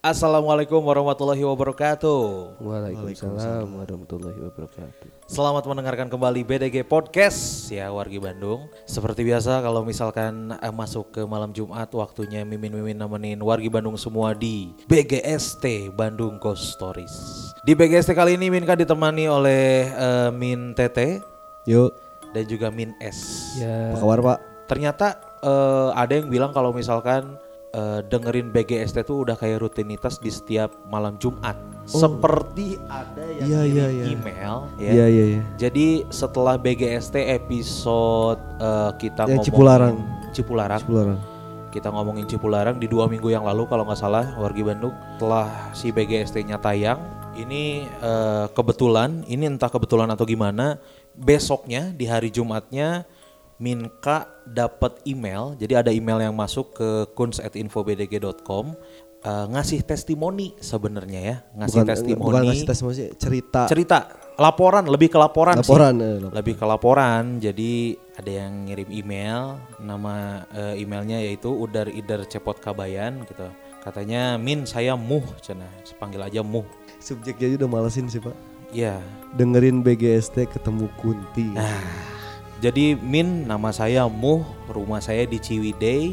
Assalamualaikum warahmatullahi wabarakatuh. Waalaikumsalam warahmatullahi wabarakatuh. Selamat mendengarkan kembali BDG Podcast ya wargi Bandung. Seperti biasa kalau misalkan eh, masuk ke malam Jumat waktunya mimin-mimin nemenin wargi Bandung semua di BGST Bandung Ghost Stories. Di BGST kali ini Minka ditemani oleh eh, Min Tete Yuk, dan juga Min S. Ya, apa kabar Pak? Ternyata eh, ada yang bilang kalau misalkan eh, dengerin BGST itu udah kayak rutinitas di setiap malam Jumat. Seperti ada yang ngirim iya, iya. email ya. Iya iya iya. Jadi setelah BGST episode eh, kita Yang ngomongin Cipularang. Cipularang, Cipularang. kita ngomongin Cipularang di dua minggu yang lalu kalau nggak salah wargi Bandung. Setelah si BGST-nya tayang, ini eh, kebetulan, ini entah kebetulan atau gimana, besoknya di hari Jumatnya Minka dapat email. Jadi ada email yang masuk ke kunz@infobdg.com eh, ngasih testimoni sebenarnya ya, ngasih Bukan testimoni bukan ngasih testimoni, cerita. cerita laporan lebih ke laporan, Laporan, sih. eh, laporan. lebih ke laporan jadi ada yang ngirim email nama eh, emailnya yaitu udar idar cepot kabayan gitu katanya min saya muh cina panggil aja muh Subjeknya aja udah malesin sih Pak. ya Dengerin BGST ketemu Kunti. Nah. Jadi min nama saya muh rumah saya di Ciwidey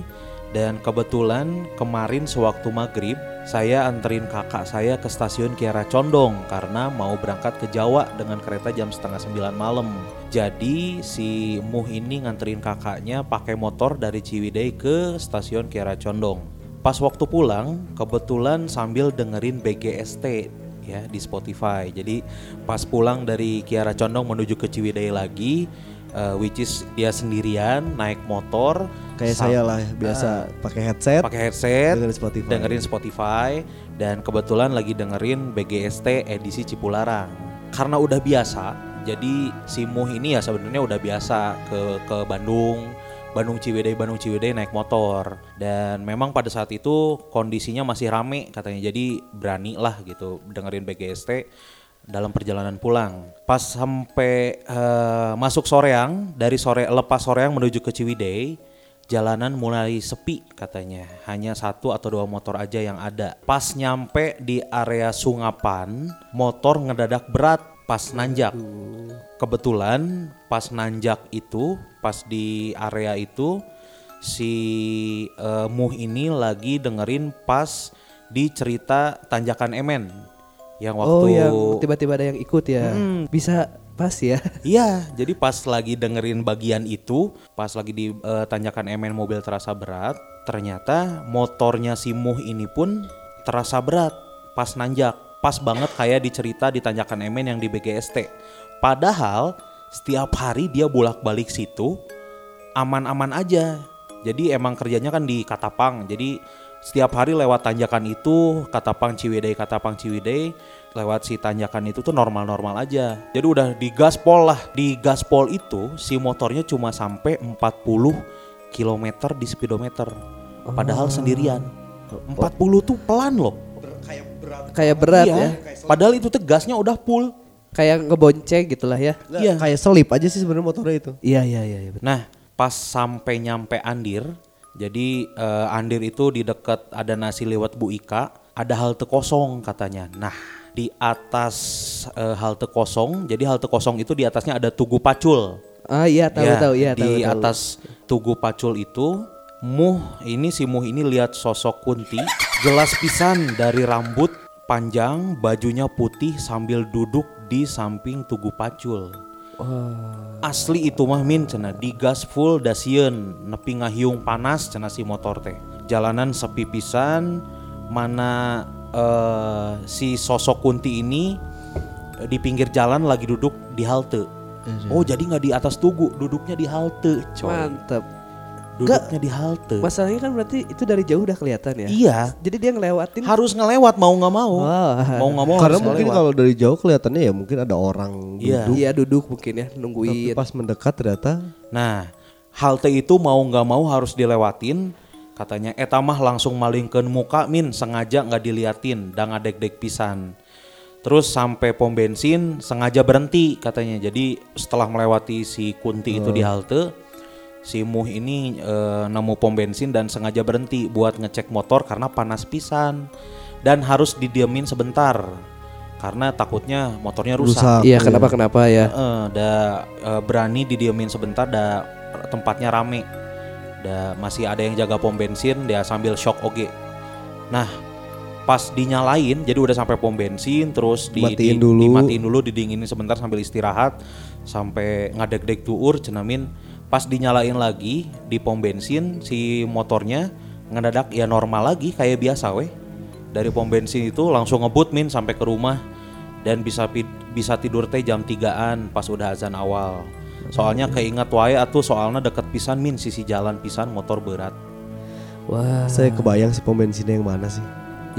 dan kebetulan kemarin sewaktu maghrib saya anterin kakak saya ke stasiun Kiara Condong karena mau berangkat ke Jawa dengan kereta jam setengah sembilan malam. Jadi si Muh ini nganterin kakaknya pakai motor dari Ciwidey ke stasiun Kiara Condong. Pas waktu pulang kebetulan sambil dengerin BGST ya di Spotify. Jadi pas pulang dari Kiara Condong menuju ke Ciwidey lagi eh, which is dia sendirian naik motor Kayak saya lah biasa pakai headset. pakai headset dengerin Spotify. dengerin Spotify dan kebetulan lagi dengerin BGST edisi Cipularang karena udah biasa jadi si Muh ini ya sebenarnya udah biasa ke ke Bandung Bandung Ciwidey Bandung Ciwidey naik motor dan memang pada saat itu kondisinya masih rame katanya jadi berani lah gitu dengerin BGST dalam perjalanan pulang. Pas sampai eh, masuk Soreang, dari sore lepas Soreang menuju ke Ciwidey, jalanan mulai sepi katanya. Hanya satu atau dua motor aja yang ada. Pas nyampe di area Sungapan, motor ngedadak berat pas nanjak. Kebetulan pas nanjak itu, pas di area itu si eh, Muh ini lagi dengerin pas di cerita Tanjakan Emen yang waktu oh yang tiba-tiba ada yang ikut ya. Bisa pas ya. Iya, jadi pas lagi dengerin bagian itu, pas lagi di eh, tanjakan MN mobil terasa berat, ternyata motornya si Muh ini pun terasa berat pas nanjak. Pas banget kayak di cerita di tanjakan MN yang di BGST. Padahal setiap hari dia bolak-balik situ aman-aman aja. Jadi emang kerjanya kan di Katapang. Jadi setiap hari lewat tanjakan itu Katapang Ciwidey Katapang Ciwidey lewat si tanjakan itu tuh normal-normal aja. Jadi udah di gaspol lah. Di gaspol itu si motornya cuma sampai 40 km di speedometer. Padahal sendirian. 40 tuh pelan loh. Kayak berat Iya. ya. Padahal itu tegasnya udah full. Kayak ngebonceng gitulah ya. Iya. Kayak selip aja sih sebenarnya motornya itu. Iya iya iya. iya, betul. Nah, pas sampai nyampe Andir, jadi eh, Andir itu di dekat ada nasi lewat Bu Ika, ada halte kosong katanya. Nah, di atas eh, halte kosong, jadi halte kosong itu di atasnya ada Tugu Pacul. Ah iya tahu Ya, tahu iya tahu. Di tahu. atas Tugu Pacul itu, Muh ini si Muh ini lihat sosok Kunti, jelas pisan dari rambut panjang, bajunya putih sambil duduk di samping Tugu Pacul. Wah. Asli itu mah min cena di gas full dasieun nepi ngahiung panas cena si motor teh. Jalanan sepi pisan mana eh, si sosok Kunti ini eh, di pinggir jalan lagi duduk di halte. Oh jadi nggak di atas tugu, duduknya di halte, coy. Mantap. Duduknya di halte. Masalahnya kan berarti itu dari jauh udah kelihatan ya. Iya, Jadi dia ngelewatin. harus ngelewat mau nggak mau. Wah. Mau nggak mau Karena mungkin kalau dari jauh kelihatannya ya mungkin ada orang Iya. duduk. Iya duduk mungkin ya Tapi nungguin. pas mendekat ternyata Nah, halte itu mau nggak mau harus dilewatin. Katanya etamah langsung malingkeun muka min sengaja nggak diliatin dan ngadek-dek pisan. Terus sampai pom bensin sengaja berhenti katanya. Jadi setelah melewati si Kunti itu di halte, si Muh ini eh, nemu pom bensin dan sengaja berhenti buat ngecek motor karena panas pisan. dan harus didiemin sebentar karena takutnya motornya rusak. Rusak. Iya kenapa kenapa ya? Eh, da eh, berani didiemin sebentar da tempatnya rame. Da masih ada yang jaga pom bensin dia sambil shock oge. Nah, pas dinyalain jadi udah sampai pom bensin terus di, Matiin di- dulu. dimatiin dulu didinginin sebentar sambil istirahat sampai ngadek-dek tuur cenamin pas dinyalain lagi di pom bensin si motornya ngedadak ya normal lagi kayak biasa weh dari pom bensin itu langsung ngebut min sampai ke rumah dan bisa bisa tidur teh jam 3-an pas udah azan awal soalnya keinget wae atuh soalnya deket pisan min sisi jalan pisan motor berat Wah. Saya kebayang si pom bensinnya yang mana sih.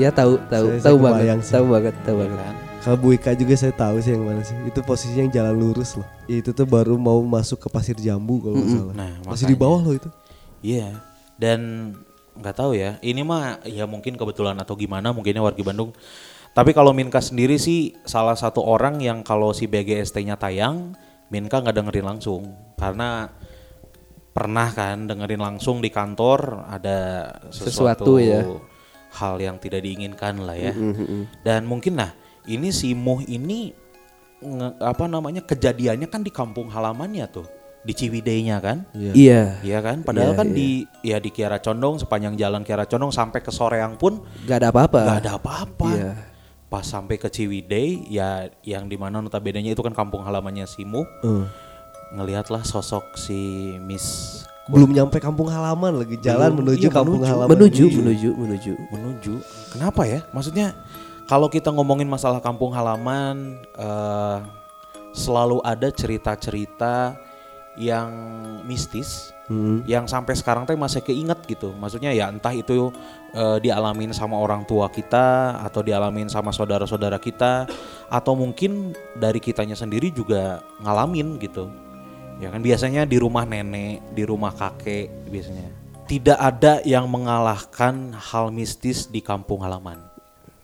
Ya tahu tahu Saya- tahu saya banget. kebayang sih. Tahu banget, tahu ya banget. Kan Kalau Bu Ika juga saya tahu sih yang mana sih. Itu posisinya yang jalan lurus loh. Itu tuh baru mau masuk ke pasir jambu kalau nggak salah. Nah, Masih di bawah loh itu. Iya, dan nggak tahu ya. Ini mah ya mungkin kebetulan atau gimana, mungkinnya warga Bandung. Tapi kalau Minka sendiri sih salah satu orang yang kalau si BGST-nya tayang, Minka nggak dengerin langsung karena pernah kan dengerin langsung di kantor ada sesuatu, Sesuatu ya. hal yang tidak diinginkan lah ya. Dan mungkin nah ini si Muh ini nge- apa namanya kejadiannya kan di kampung halamannya tuh di Ciwidey-nya kan. Iya. Iya kan, padahal Iya, kan iya. di ya di Kiara Condong sepanjang jalan Kiara Condong sampai ke Soreang pun Gak ada apa-apa. nggak ada apa-apa. Iya. Pas sampai ke Ciwidey ya yang di mana notabene itu kan kampung halamannya Simu, Eh. ngelihatlah sosok si Miss Belum nyampe kampung halaman lagi jalan Belum, menuju iya, kampung menuju. halaman. Menuju, Iya. menuju, menuju. menuju. Kenapa ya? Maksudnya kalau kita ngomongin masalah kampung halaman eh, selalu ada cerita-cerita yang mistis Hmm. yang sampai sekarang teh masih keinget gitu. Maksudnya ya entah itu eh, dialamin sama orang tua kita atau dialamin sama saudara-saudara kita atau mungkin dari kitanya sendiri juga ngalamin gitu. Ya kan biasanya di rumah nenek, di rumah kakek biasanya. Tidak ada yang mengalahkan hal mistis di kampung halaman.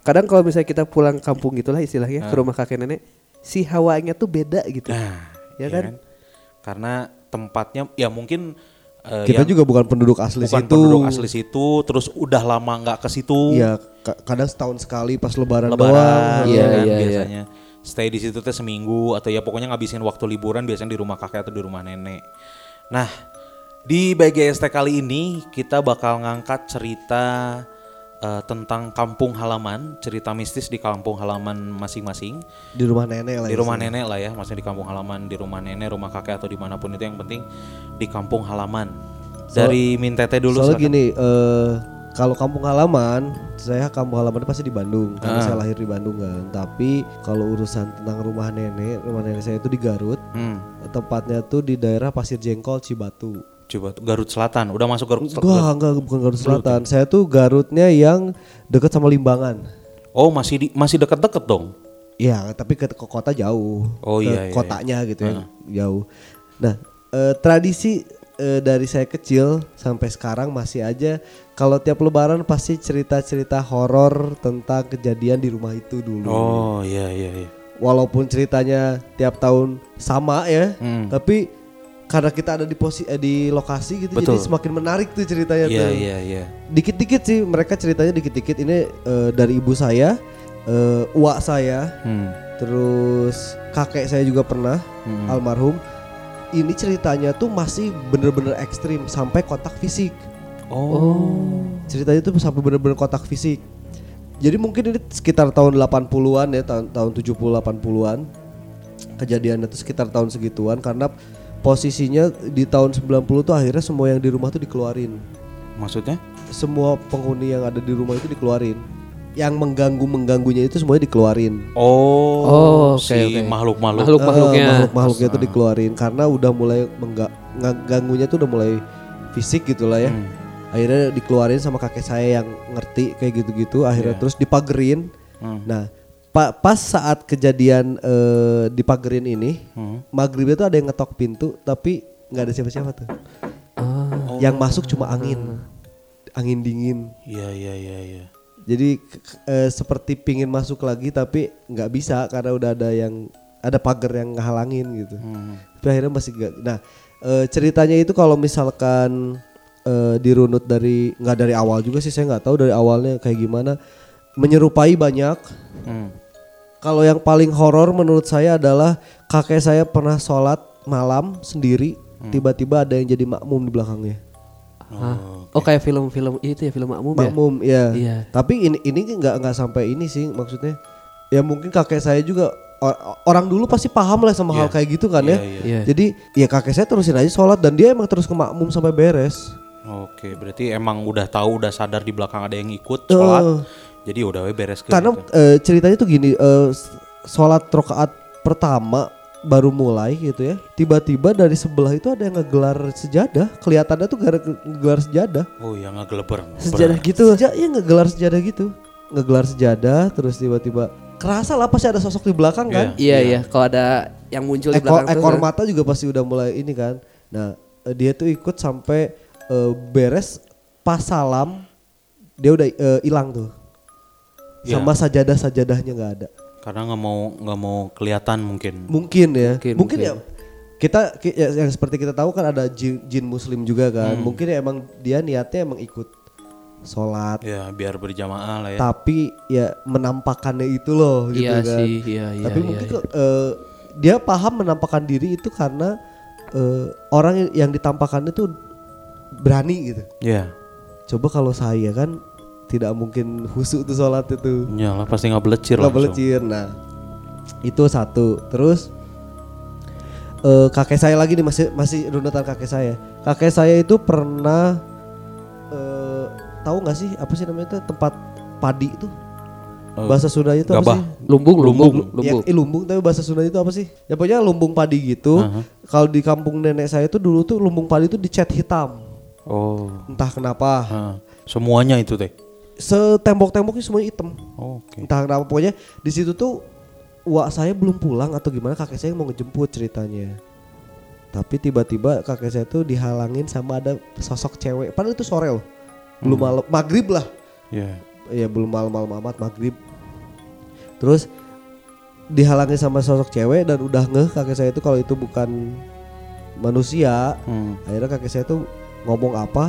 Kadang kalau misalnya kita pulang kampung gitulah istilahnya ke rumah kakek nenek, si hawanya tuh beda gitu. Nah, Ya kan? Karena tempatnya ya mungkin eh, Kita yang juga bukan penduduk asli bukan situ. penduduk asli situ, terus udah lama nggak ke situ. Iya, ka- kadang setahun sekali pas lebaran, lebaran doang. ya Iya, kan iya, iya. biasanya stay di situ teh seminggu atau ya pokoknya ngabisin waktu liburan biasanya di rumah kakek atau di rumah nenek. Nah, di BGST kali ini kita bakal ngangkat cerita eh, tentang kampung halaman, cerita mistis di kampung halaman masing-masing. Di rumah nenek lah. Di rumah nenek lah ya, maksudnya di kampung halaman, di rumah nenek, rumah kakek atau di mana pun itu yang penting di kampung halaman. Dari Mintete dulu Soalnya gini, eh, kalau kampung halaman, saya kampung halaman pasti di Bandung karena Ah. saya lahir di Bandung kan. Tapi kalau urusan tentang rumah nenek, rumah nenek saya itu di Garut. Hmm, Tepatnya tuh di daerah Pasir Jengkol, Cibatu. Coba Garut Selatan, udah masuk Garut Selatan. Enggak, enggak, bukan Garut Selatan. Saya tuh Garutnya yang dekat sama Limbangan. Oh, masih di masih dekat-dekat dong. Iya, tapi ke, ke kota jauh. Oh, Ke iya, iya, Kotanya gitu ya, jauh. Nah, eh, tradisi eh, dari saya kecil sampai sekarang masih aja kalau tiap lebaran pasti cerita-cerita horor tentang kejadian di rumah itu dulu. Oh, iya iya iya. Walaupun ceritanya tiap tahun sama ya, Hmm. tapi karena kita ada di posi eh, di lokasi gitu jadi Betul. semakin menarik tuh ceritanya Iya tuh. iya iya. Dikit-dikit sih mereka ceritanya dikit-dikit ini eh, dari ibu saya, eh, uak saya, Hmm. Terus kakek saya juga pernah Hmm. almarhum. Ini ceritanya tuh masih bener-bener ekstrim sampai kontak fisik. Oh. Ceritanya tuh sampai bener-bener kontak fisik. Jadi mungkin ini sekitar tahun 80-an ya, tahun tahun 70 80-an. Kejadiannya tuh sekitar tahun segituan karena posisinya di tahun 90 tuh akhirnya semua yang di rumah tuh dikeluarin. Maksudnya? Semua penghuni yang ada di rumah itu dikeluarin. Yang mengganggu-mengganggunya itu semuanya dikeluarin. Oh, Oh, oke, si oke. makhluk-makhluk. Makhluk-makhluknya. Eh, makhluk-makhluknya tuh dikeluarin karena udah mulai mengga- ngeganggunya tuh udah mulai fisik gitu lah ya. Hmm. Akhirnya dikeluarin sama kakek saya yang ngerti kayak gitu-gitu. Akhirnya terus dipagerin. Hmm. Nah, pa- pas saat kejadian eh, dipagerin ini, Hmm. maghribnya tuh ada yang ngetok pintu tapi nggak ada siapa-siapa tuh. Ah. Yang masuk cuma angin, angin dingin. Iya iya iya iya. Jadi eh, seperti pingin masuk lagi tapi nggak bisa karena udah ada yang ada pagar yang ngehalangin gitu. Hmm. Tapi akhirnya masih gak. Nah eh, ceritanya itu kalau misalkan eh, dirunut dari nggak dari awal juga sih saya nggak tahu dari awalnya kayak gimana. menyerupai banyak. Hmm. Kalau yang paling horor menurut saya adalah kakek saya pernah sholat malam sendiri, tiba-tiba ada yang jadi makmum di belakangnya. Hah? Oh kayak film-film itu ya film makmum, ya? Makmum, ya. Iya. Tapi ini ini nggak nggak sampai ini sih maksudnya. Ya mungkin kakek saya juga or- orang dulu pasti paham lah sama hal Iya. kayak gitu kan Iya, ya. iya. Iya. Jadi ya kakek saya terusin aja sholat dan dia emang terus ke makmum sampai beres. Oke, berarti emang udah tahu, udah sadar di belakang ada yang ikut sholat. Eh. Jadi udah we beres ke Karena gitu. eh, ceritanya tuh gini, eh, s- sholat rokaat pertama baru mulai gitu ya. Tiba-tiba dari sebelah itu ada yang ngegelar sejadah. Kelihatannya tuh gara- ngegelar sejadah. Oh ya ngegeleber. Sejarah gitu. Seja, iya ngegelar sejadah gitu. Ngegelar sejadah terus tiba-tiba kerasa lah pasti ada sosok di belakang kan. Iya iya, kalau ada yang muncul di Ekor, belakang tuh. ekor mata juga pasti udah mulai ini kan. Nah, eh, dia tuh ikut sampai eh, beres pas salam dia udah eh, hilang tuh. Iya. Sama sajadah-sajadahnya nggak ada. Karena nggak mau nggak mau kelihatan mungkin. Mungkin ya. Mungkin, Mungkin, mungkin. ya kita ki- ya, yang seperti kita tahu kan ada jin, jin muslim juga kan. Hmm. Mungkin ya emang dia niatnya emang ikut sholat. Ya biar berjamaah lah ya. Tapi ya menampakannya itu loh gitu Iya kan. sih, iya iya. Tapi iya, mungkin iya. eh, dia paham menampakkan diri itu karena eh, orang yang ditampakkan itu berani gitu. Ya, Coba kalau saya kan tidak mungkin husuk tuh sholat itu. iyalah pasti nggak belecir Nggak langsung. belecir. Nah, itu satu. Terus eh, kakek saya lagi nih masih masih runutan kakek saya. Kakek saya itu pernah eh, tahu nggak sih apa sih namanya itu tempat padi itu? Eh, Bahasa Sundanya itu apa sih? lumbung lumbung Lumbung. lumbung. Ya, eh, lumbung tapi bahasa Sunda itu apa sih? Ya pokoknya lumbung padi gitu. Aha. Kalau di kampung nenek saya itu dulu tuh lumbung padi itu dicat hitam. Oh, Entah kenapa. ah, semuanya itu teh. Setembok-temboknya semuanya hitam. Oke. Entah kenapa pokoknya di situ tuh wak saya belum pulang atau gimana kakek saya mau ngejemput ceritanya. Tapi tiba-tiba kakek saya tuh dihalangin sama ada sosok cewek. Padahal itu sore loh. Belum malam, maghrib lah. Ya. ya belum malam-malam amat maghrib terus dihalangi sama sosok cewek dan udah ngeh kakek saya itu kalau itu bukan manusia Hmm. akhirnya kakek saya tuh ngomong apa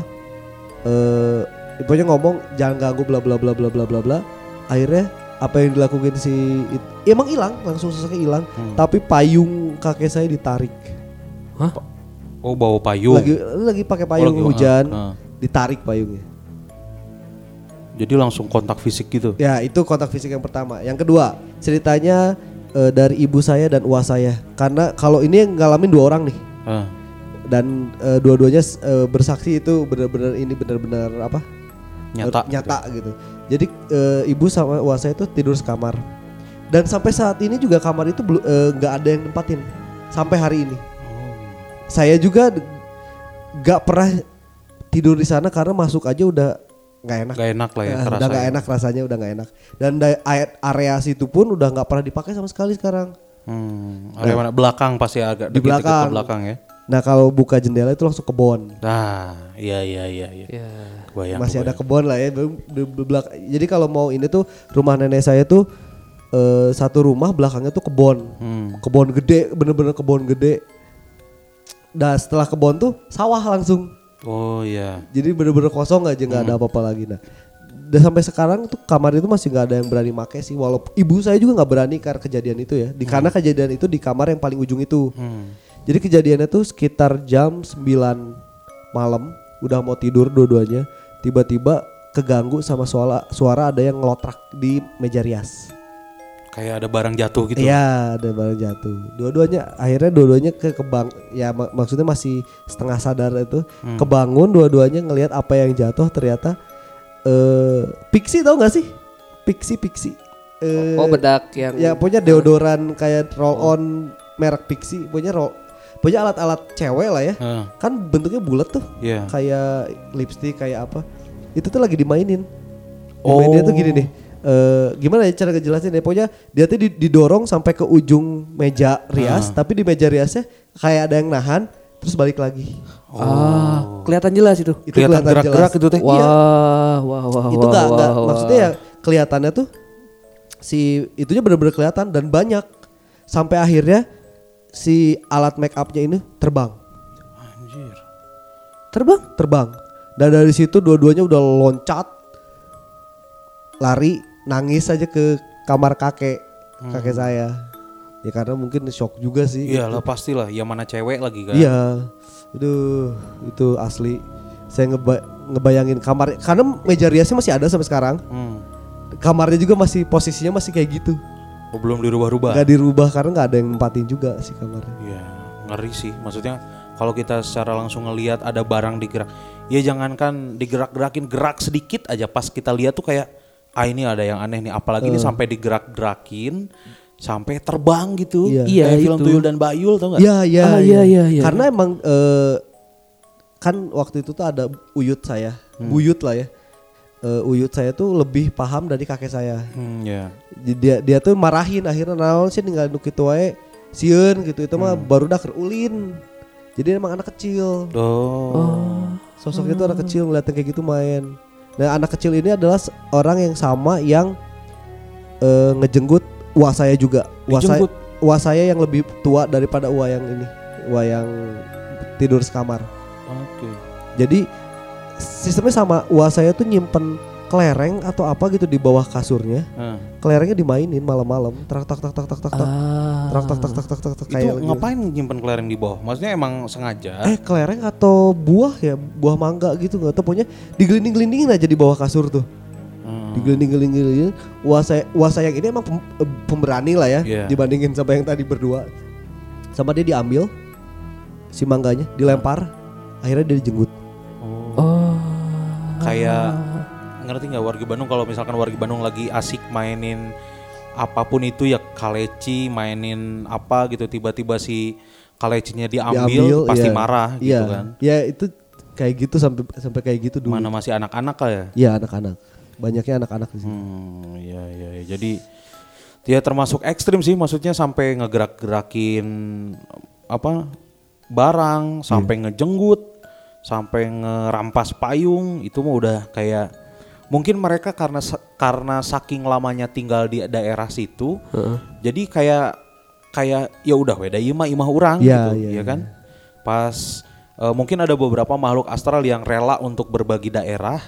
eh pokoknya ngomong jangan ganggu bla bla bla bla bla bla bla akhirnya apa yang dilakukan si it- ya emang hilang langsung sosoknya hilang Hmm. tapi payung kakek saya ditarik Oh bawa payung. lagi lagi pakai payung lagi- hujan ah, ah. ditarik payungnya Jadi langsung kontak fisik gitu. Ya itu kontak fisik yang pertama. Yang kedua ceritanya eh, dari ibu saya dan uas saya. Karena kalau ini yang ngalamin dua orang nih Ah, dan eh, dua-duanya eh, bersaksi itu benar-benar ini benar-benar apa? Nyata. Nyata gitu. Jadi eh, ibu sama saya itu tidur sekamar. Dan sampai saat ini juga kamar itu eh, nggak ada yang nempatin sampai hari ini. Saya juga nggak pernah tidur di sana karena masuk aja udah nggak enak. Gak enak lah ya kerasa. udah nggak enak rasanya udah nggak enak dan area situ pun udah nggak pernah dipakai sama sekali sekarang Hmm, area mana? belakang pasti agak Di belakang. ke belakang ya. Nah kalau buka jendela itu langsung kebon Nah, iya iya iya iya. Ya. Kebayang, masih ada kebayang. kebon lah ya Belum- di- di belak- jadi kalau mau ini tuh rumah nenek saya tuh eh, satu rumah belakangnya tuh kebon Hmm. kebon gede bener-bener kebon gede dan setelah kebon tuh sawah langsung Oh iya. jadi bener-bener kosong aja nggak ada apa-apa lagi nah dan sampai sekarang tuh kamar itu masih nggak ada yang berani make sih walaupun ibu saya juga nggak berani karena kejadian itu ya di karena kejadian itu di kamar yang paling ujung itu Hmm. Jadi kejadiannya tuh sekitar jam 9 malam udah mau tidur dua-duanya tiba-tiba keganggu sama suara suara ada yang ngelotrak di meja rias Kayak ada barang jatuh gitu. Iya, ada barang jatuh. Dua-duanya akhirnya dua-duanya ke kebang ya mak- maksudnya masih setengah sadar itu. Hmm. Kebangun dua-duanya ngelihat apa yang jatuh ternyata eh pixie tau gak sih? Pixie pixie. Eh, Oh bedak yang ya punya deodoran kayak roll on merek pixie, punya roll punya alat-alat cewek lah ya. Ah, Kan bentuknya bulat tuh. Iya. Kayak lipstick kayak apa. Itu tuh lagi dimainin. Oh. Dimainnya tuh gini nih. eh gimana ya cara ngejelasin ya pokoknya dia tuh di- didorong sampai ke ujung meja rias Ah. tapi di meja riasnya kayak ada yang nahan terus balik lagi Ah, kelihatan jelas itu. itu Kelihatan gerak-gerak jelas. itu teh. Wah, Iya, wah, wah, itu wah, nggak nggak wah, maksudnya ya wah. kelihatannya tuh si itunya benar-benar kelihatan dan banyak sampai akhirnya si alat make upnya ini terbang Anjir. terbang. terbang dan dari situ dua-duanya udah loncat lari nangis aja ke kamar kakek kakek saya ya karena mungkin shock juga sih Iya lah pastilah. Ya mana cewek lagi kan. iya aduh itu asli saya ngeba- ngebayangin kamar karena meja riasnya masih ada sampai sekarang Hmm. kamarnya juga masih posisinya masih kayak gitu Oh, belum dirubah-rubah. nggak dirubah karena nggak ada yang nempatin juga sih kamarnya Iya, ngeri sih. Maksudnya kalau kita secara langsung ngelihat ada barang digerak, ya jangankan digerak-gerakin, gerak sedikit aja pas kita lihat tuh kayak ah ini ada yang aneh nih. Apalagi ini sampai digerak-gerakin sampai terbang gitu. Iya. Iya, Kayak film itu. Tuyul dan Bayul tau gak? Iya iya Ah, iya, iya, iya. Karena emang eh, kan waktu itu tuh ada uyut saya, buyut lah ya. Eh, uyut saya tuh lebih paham dari kakek saya. Hmm. Jadi Dia dia tuh marahin akhirnya naon sih ninggal nu kitu wae sieun gitu itu mah baru dah ulin. Jadi emang anak kecil. Oh. Sosoknya tuh anak kecil ngeliatin kayak gitu main. Nah anak kecil ini adalah orang yang sama yang eh, ngejenggut uang saya juga. Uang saya, saya yang lebih tua daripada uang yang ini, uang yang tidur sekamar. Oke. Jadi sistemnya sama, uang saya tuh nyimpen kelereng atau apa gitu di bawah kasurnya. Nah, Kelerengnya dimainin malam-malam, tak tak tak tak tak tak tak, Ah. tak tak tak tak tak tak tak itu kayak gitu. ngapain nyimpen kelereng di bawah? Maksudnya emang sengaja? Eh kelereng atau buah ya, buah mangga gitu nggak tahu pokoknya digelinding-gelindingin aja di bawah kasur tuh. Hmm. digelinding-gelinding wasa wasa yang ini emang pem- eh, pemberani lah ya Iya. dibandingin sama yang tadi berdua sama dia diambil si mangganya dilempar akhirnya dia dijenggut Oh. Kayak ngerti nggak warga Bandung kalau misalkan warga Bandung lagi asik mainin apa pun itu ya kaleci mainin apa gitu tiba-tiba si kalecinya diambil, pasti iya. marah gitu Iya. kan. ya itu kayak gitu sampai sampai kayak gitu dulu Mana masih anak-anak lah ya. Iya anak-anak banyaknya anak-anak di sini Hmm, iya iya iya. Jadi dia termasuk ekstrim sih maksudnya sampai ngegerak-gerakin apa barang, sampai ngejenggut, sampai ngerampas payung, itu mah udah kayak mungkin mereka karena karena saking lamanya tinggal di daerah situ, jadi kayak kayak ya udah weda ieu mah imah urang Iya, gitu, iya, ya kan? Pas eh, mungkin ada beberapa makhluk astral yang rela untuk berbagi daerah,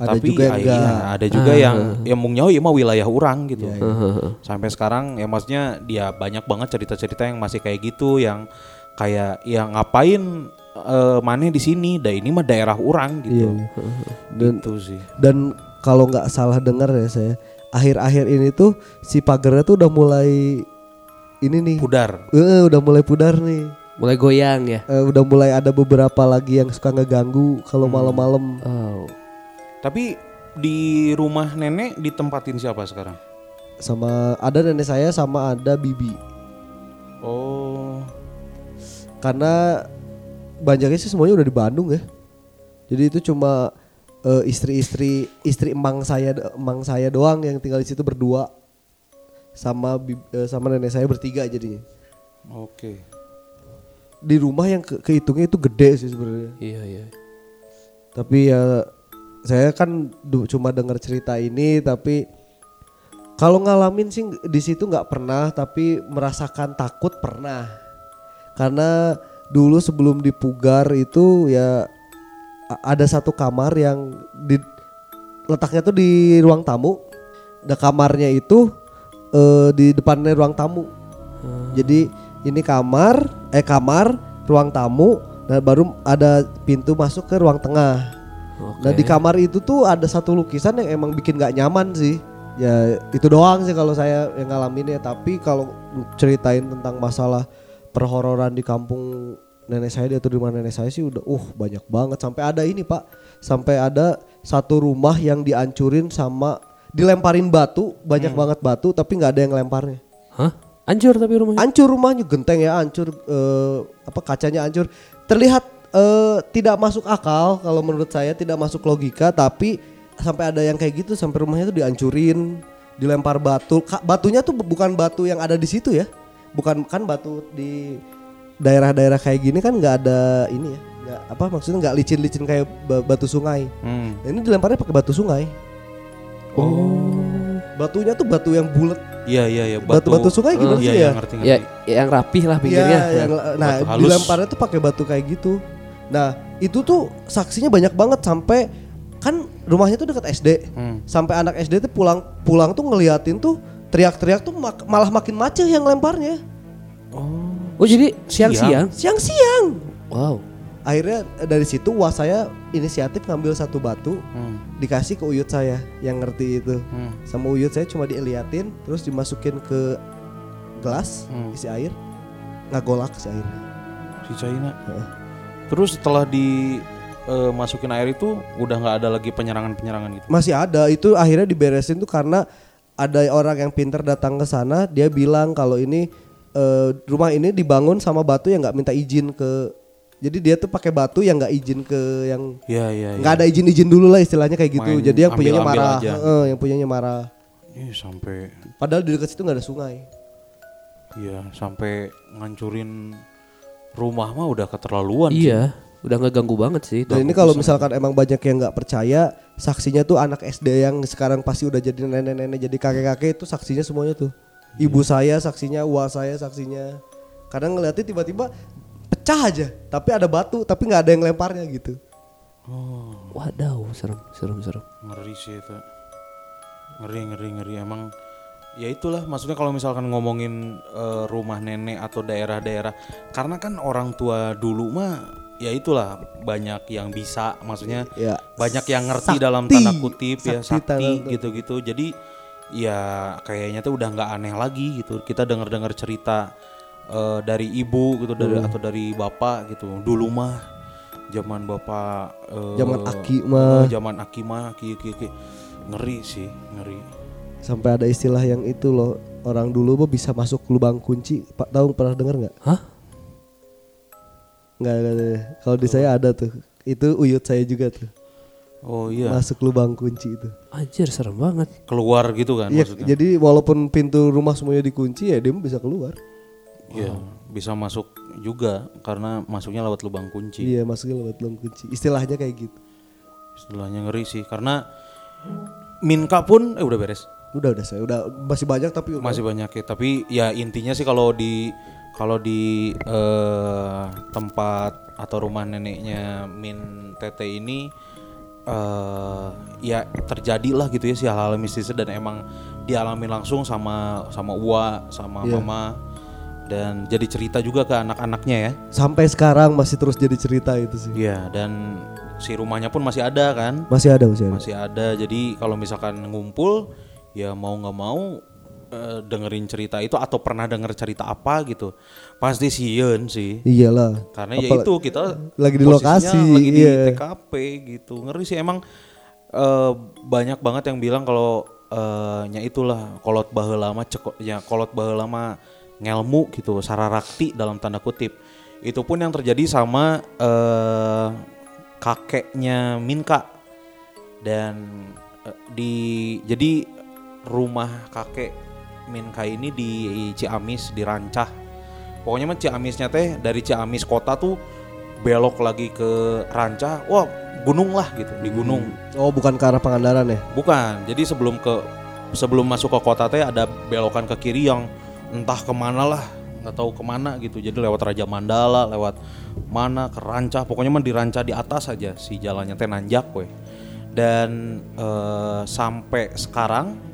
Ada tapi juga yang ah, enggak. iya, ada juga yang yang mung nyawa ieu mah wilayah urang gitu. Iya, Sampai sekarang ya maksudnya dia banyak banget cerita-cerita yang masih kayak gitu yang kayak yang ngapain eh, maneh di sini, dah ini mah daerah urang gitu. Iya, dan Gitu sih. dan kalau nggak salah dengar ya saya akhir-akhir ini tuh si pagernya tuh udah mulai ini nih Pudar. Eh, udah mulai pudar nih Mulai goyang ya. Eh, udah mulai ada beberapa lagi yang suka ngeganggu kalau Hmm. malam-malam Oh. Tapi di rumah nenek ditempatin siapa sekarang? sama ada nenek saya sama ada bibi Oh. karena banyaknya sih semuanya udah di Bandung ya. Jadi itu cuma eh, istri-istri istri emang saya emang saya doang yang tinggal di situ berdua. Sama eh, sama nenek saya bertiga jadinya. Oke. di rumah yang ke kehitungnya itu gede sih sebenarnya. Iya iya. tapi ya saya kan cuma dengar cerita ini tapi kalau ngalamin sih di situ nggak pernah tapi merasakan takut pernah. Karena dulu sebelum dipugar itu ya ada satu kamar yang di letaknya tuh di ruang tamu. Dan kamarnya itu eh, di depannya ruang tamu. Jadi ini kamar eh kamar ruang tamu dan baru ada pintu masuk ke ruang tengah. Nah di kamar itu tuh ada satu lukisan yang emang bikin nggak nyaman sih. Ya itu doang sih kalau saya yang ngalamin ya. Tapi kalau ceritain tentang masalah perhororan di kampung nenek saya di atau di rumah nenek saya sih udah uh banyak banget. Sampai ada ini pak, sampai ada satu rumah yang dihancurin sama dilemparin batu banyak banget batu tapi nggak ada yang lemparnya. Hah? Hancur tapi rumahnya. Hancur rumahnya genteng ya, hancur eh, apa kacanya hancur. Terlihat eh, tidak masuk akal kalau menurut saya tidak masuk logika tapi sampai ada yang kayak gitu sampai rumahnya tuh dihancurin, dilempar batu. Ka- batunya tuh bu- bukan batu yang ada di situ ya. Bukan kan batu di daerah-daerah kayak gini kan nggak ada ini ya. nggak apa maksudnya nggak licin-licin kayak ba- batu sungai. Hmm. Nah, ini dilemparnya pakai batu sungai. Oh. Batunya tuh batu yang bulat. Iya iya iya Batu-batu sungai gimana iya, sih iya, ya? ngerti ngerti. Ya yang rapih lah pinggirnya. Iya, yang, nah Batu halus. dilemparnya tuh pakai batu kayak gitu. Nah itu tuh saksinya banyak banget sampai kan rumahnya tuh dekat SD. Hmm. Sampai anak SD tuh pulang pulang tuh ngeliatin tuh teriak-teriak tuh mak- malah makin macet yang lemparnya. Oh jadi siang-siang? Siang-siang. Wow. Akhirnya eh, dari situ wah saya inisiatif ngambil satu batu Hmm. dikasih ke uyut saya yang ngerti itu. Hmm. Sama uyut saya cuma diliatin terus dimasukin ke gelas Hmm. isi air ngagolak si air. Si China. Terus setelah di eh, masukin air itu udah nggak ada lagi penyerangan-penyerangan gitu. Masih ada itu akhirnya diberesin tuh karena ada orang yang pinter datang ke sana dia bilang kalau ini eh, rumah ini dibangun sama batu yang nggak minta izin ke jadi dia tuh pakai batu yang nggak izin ke yang Iya iya. iya. nggak ada izin-izin dulu lah istilahnya kayak gitu Main jadi yang punyanya ambil-ambil marah aja. Heeh, yang punyanya marah Ih, sampai padahal di dekat situ nggak ada sungai iya sampai ngancurin rumah mah udah keterlaluan. sih. Iya, udah nggak ganggu banget sih. dan ini kalau misalkan emang banyak yang nggak percaya saksinya tuh anak SD yang sekarang pasti udah jadi nenek-nenek jadi kakek-kakek itu saksinya semuanya tuh. Ibu saya saksinya uang saya saksinya. Kadang ngeliatin tiba-tiba pecah aja tapi ada batu tapi nggak ada yang lemparnya gitu. Oh, Wadaw, serem, serem, serem. ngeri sih itu. Ngeri ngeri ngeri. Emang ya itulah. Maksudnya kalau misalkan ngomongin eh, rumah nenek atau daerah-daerah karena kan orang tua dulu mah ya itulah banyak yang bisa maksudnya ya. banyak yang ngerti Sakti. dalam tanda kutip ya Sakti tanda sakti gitu-gitu. Jadi ya kayaknya tuh udah nggak aneh lagi gitu. Kita dengar-dengar cerita eh, dari ibu gitu dari atau dari bapak gitu. Dulu mah zaman bapak eh, Zaman Aki mah. eh, zaman aki mah ki, ki, ki. ngeri sih ngeri. Sampai ada istilah yang itu loh. Orang dulu mah bisa masuk lubang kunci. Pak tahu pernah dengar nggak? Hah? Nggak nggak, nggak. kalau di saya ada tuh itu uyut saya juga tuh oh iya masuk lubang kunci itu Anjir, serem banget. keluar gitu kan Iya, maksudnya jadi walaupun pintu rumah semuanya dikunci ya dia bisa keluar. Iya, bisa masuk juga karena masuknya lewat lubang kunci Iya, masuknya lewat lubang kunci. Istilahnya kayak gitu. istilahnya ngeri sih karena Minka pun eh udah beres Udah udah saya udah masih banyak tapi udah. masih banyak ya tapi ya intinya sih kalau di kalau di eh, tempat atau rumah neneknya Min Tete ini eh ya terjadilah gitu ya si hal-hal mistis dan emang dialami langsung sama sama Uwa sama Iya. Mama dan jadi cerita juga ke anak-anaknya ya sampai sekarang masih terus jadi cerita itu sih. Iya dan si rumahnya pun masih ada kan Masih ada masih ada. masih ada jadi kalau misalkan ngumpul ya mau nggak mau eh, dengerin cerita itu atau pernah denger cerita apa gitu. Pasti sieun sih. Iyalah. karena ya itu kita lagi di lokasi, lagi di iya. TKP gitu. Ngeri sih emang eh, banyak banget yang bilang kalau eh, nya itulah kolot baheula mah ya kolot baheula mah ngelmu gitu sararakti dalam tanda kutip. Itu pun yang terjadi sama eh, kakeknya Minka. Dan di jadi rumah kakek Minka ini di Ciamis di Rancah. Pokoknya mah Ciamisnya teh dari Ciamis kota tuh belok lagi ke Rancah wah gunung lah gitu di gunung. Oh, bukan ke arah Pangandaran ya? bukan jadi sebelum ke sebelum masuk ke kota teh ada belokan ke kiri yang entah ke mana lah nggak tahu ke mana gitu. Jadi lewat Raja Mandala lewat mana ke Rancah. Pokoknya mah di Rancah di atas aja si jalannya teh nanjak weh. Dan eh, sampai sekarang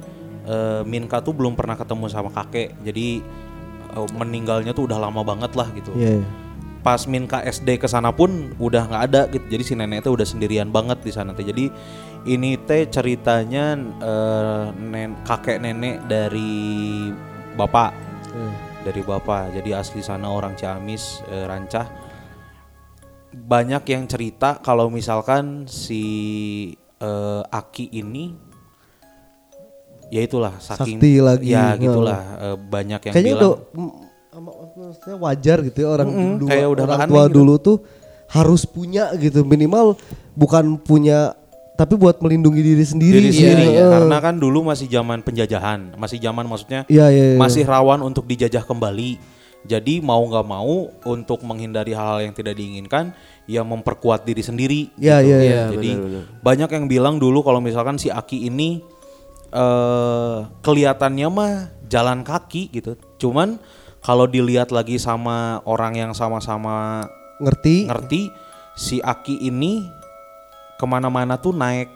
eh, Minka tuh belum pernah ketemu sama kakek jadi eh, meninggalnya tuh udah lama banget lah gitu Iya. iya. pas Minka SD ke sana pun udah nggak ada gitu. Jadi si nenek itu udah sendirian banget di sana teh. Jadi ini teh ceritanya eh, nen- kakek nenek dari bapak, Iya. dari bapak. Jadi asli sana orang Ciamis, eh, Rancah. Banyak yang cerita kalau misalkan si eh, Aki ini ya itulah saking Sakti lagi. ya gitulah eh, banyak yang Kayaknya bilang udah mm, wajar gitu ya orang Mm-mm, dua- kayak udah orang tua gitu. dulu tuh harus punya gitu minimal bukan punya tapi buat melindungi diri sendiri. diri sih. sendiri ya Heeh. karena kan dulu masih zaman penjajahan masih zaman maksudnya Iya iya. iya. masih rawan untuk dijajah kembali jadi mau nggak mau untuk menghindari hal-hal yang tidak diinginkan ya memperkuat diri sendiri Iya gitu. iya. iya. Iya, jadi benar-benar. banyak yang bilang dulu kalau misalkan si Aki ini eh kelihatannya mah jalan kaki gitu cuman kalau dilihat lagi sama orang yang sama Ngerti? ngerti si Aki ini ke mana-mana tuh naik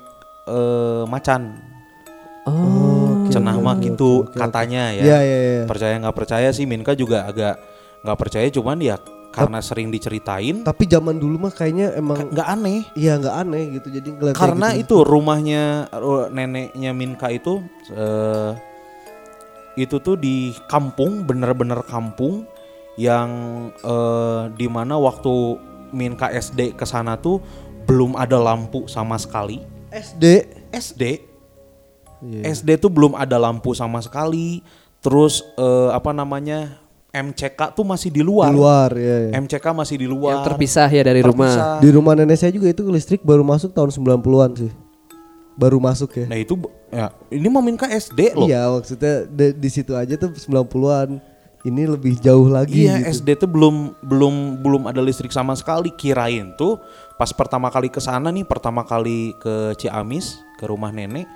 eh, macan. Oh, Cenah mah gitu katanya ya. Iya iya iya. Percaya nggak percaya sih Minka juga agak nggak percaya cuman ya karena sering diceritain Tapi zaman dulu mah kayaknya emang nggak aneh. iya nggak aneh gitu. Jadi Karena gitu. itu rumahnya ru- neneknya Minka itu eh, itu tuh di kampung bener-bener kampung yang eh, di mana waktu Minka SD ke sana tuh belum ada lampu sama sekali. SD. SD Iya. SD tuh belum ada lampu sama sekali. Terus eh, apa namanya MCK tuh masih di luar. Di luar ya. ya. MCK masih di luar. yang terpisah ya dari rumah. Terpisah. Di rumah nenek saya juga itu listrik baru masuk tahun 90-an sih. Baru masuk ya. Nah itu ya ini mau Minka SD loh. Iya, maksudnya di, di situ aja tuh 90-an. Ini lebih jauh lagi Iya gitu. SD tuh belum belum belum ada listrik sama sekali. Kirain tuh pas pertama kali ke sana nih, pertama kali ke Ciamis ke rumah nenek,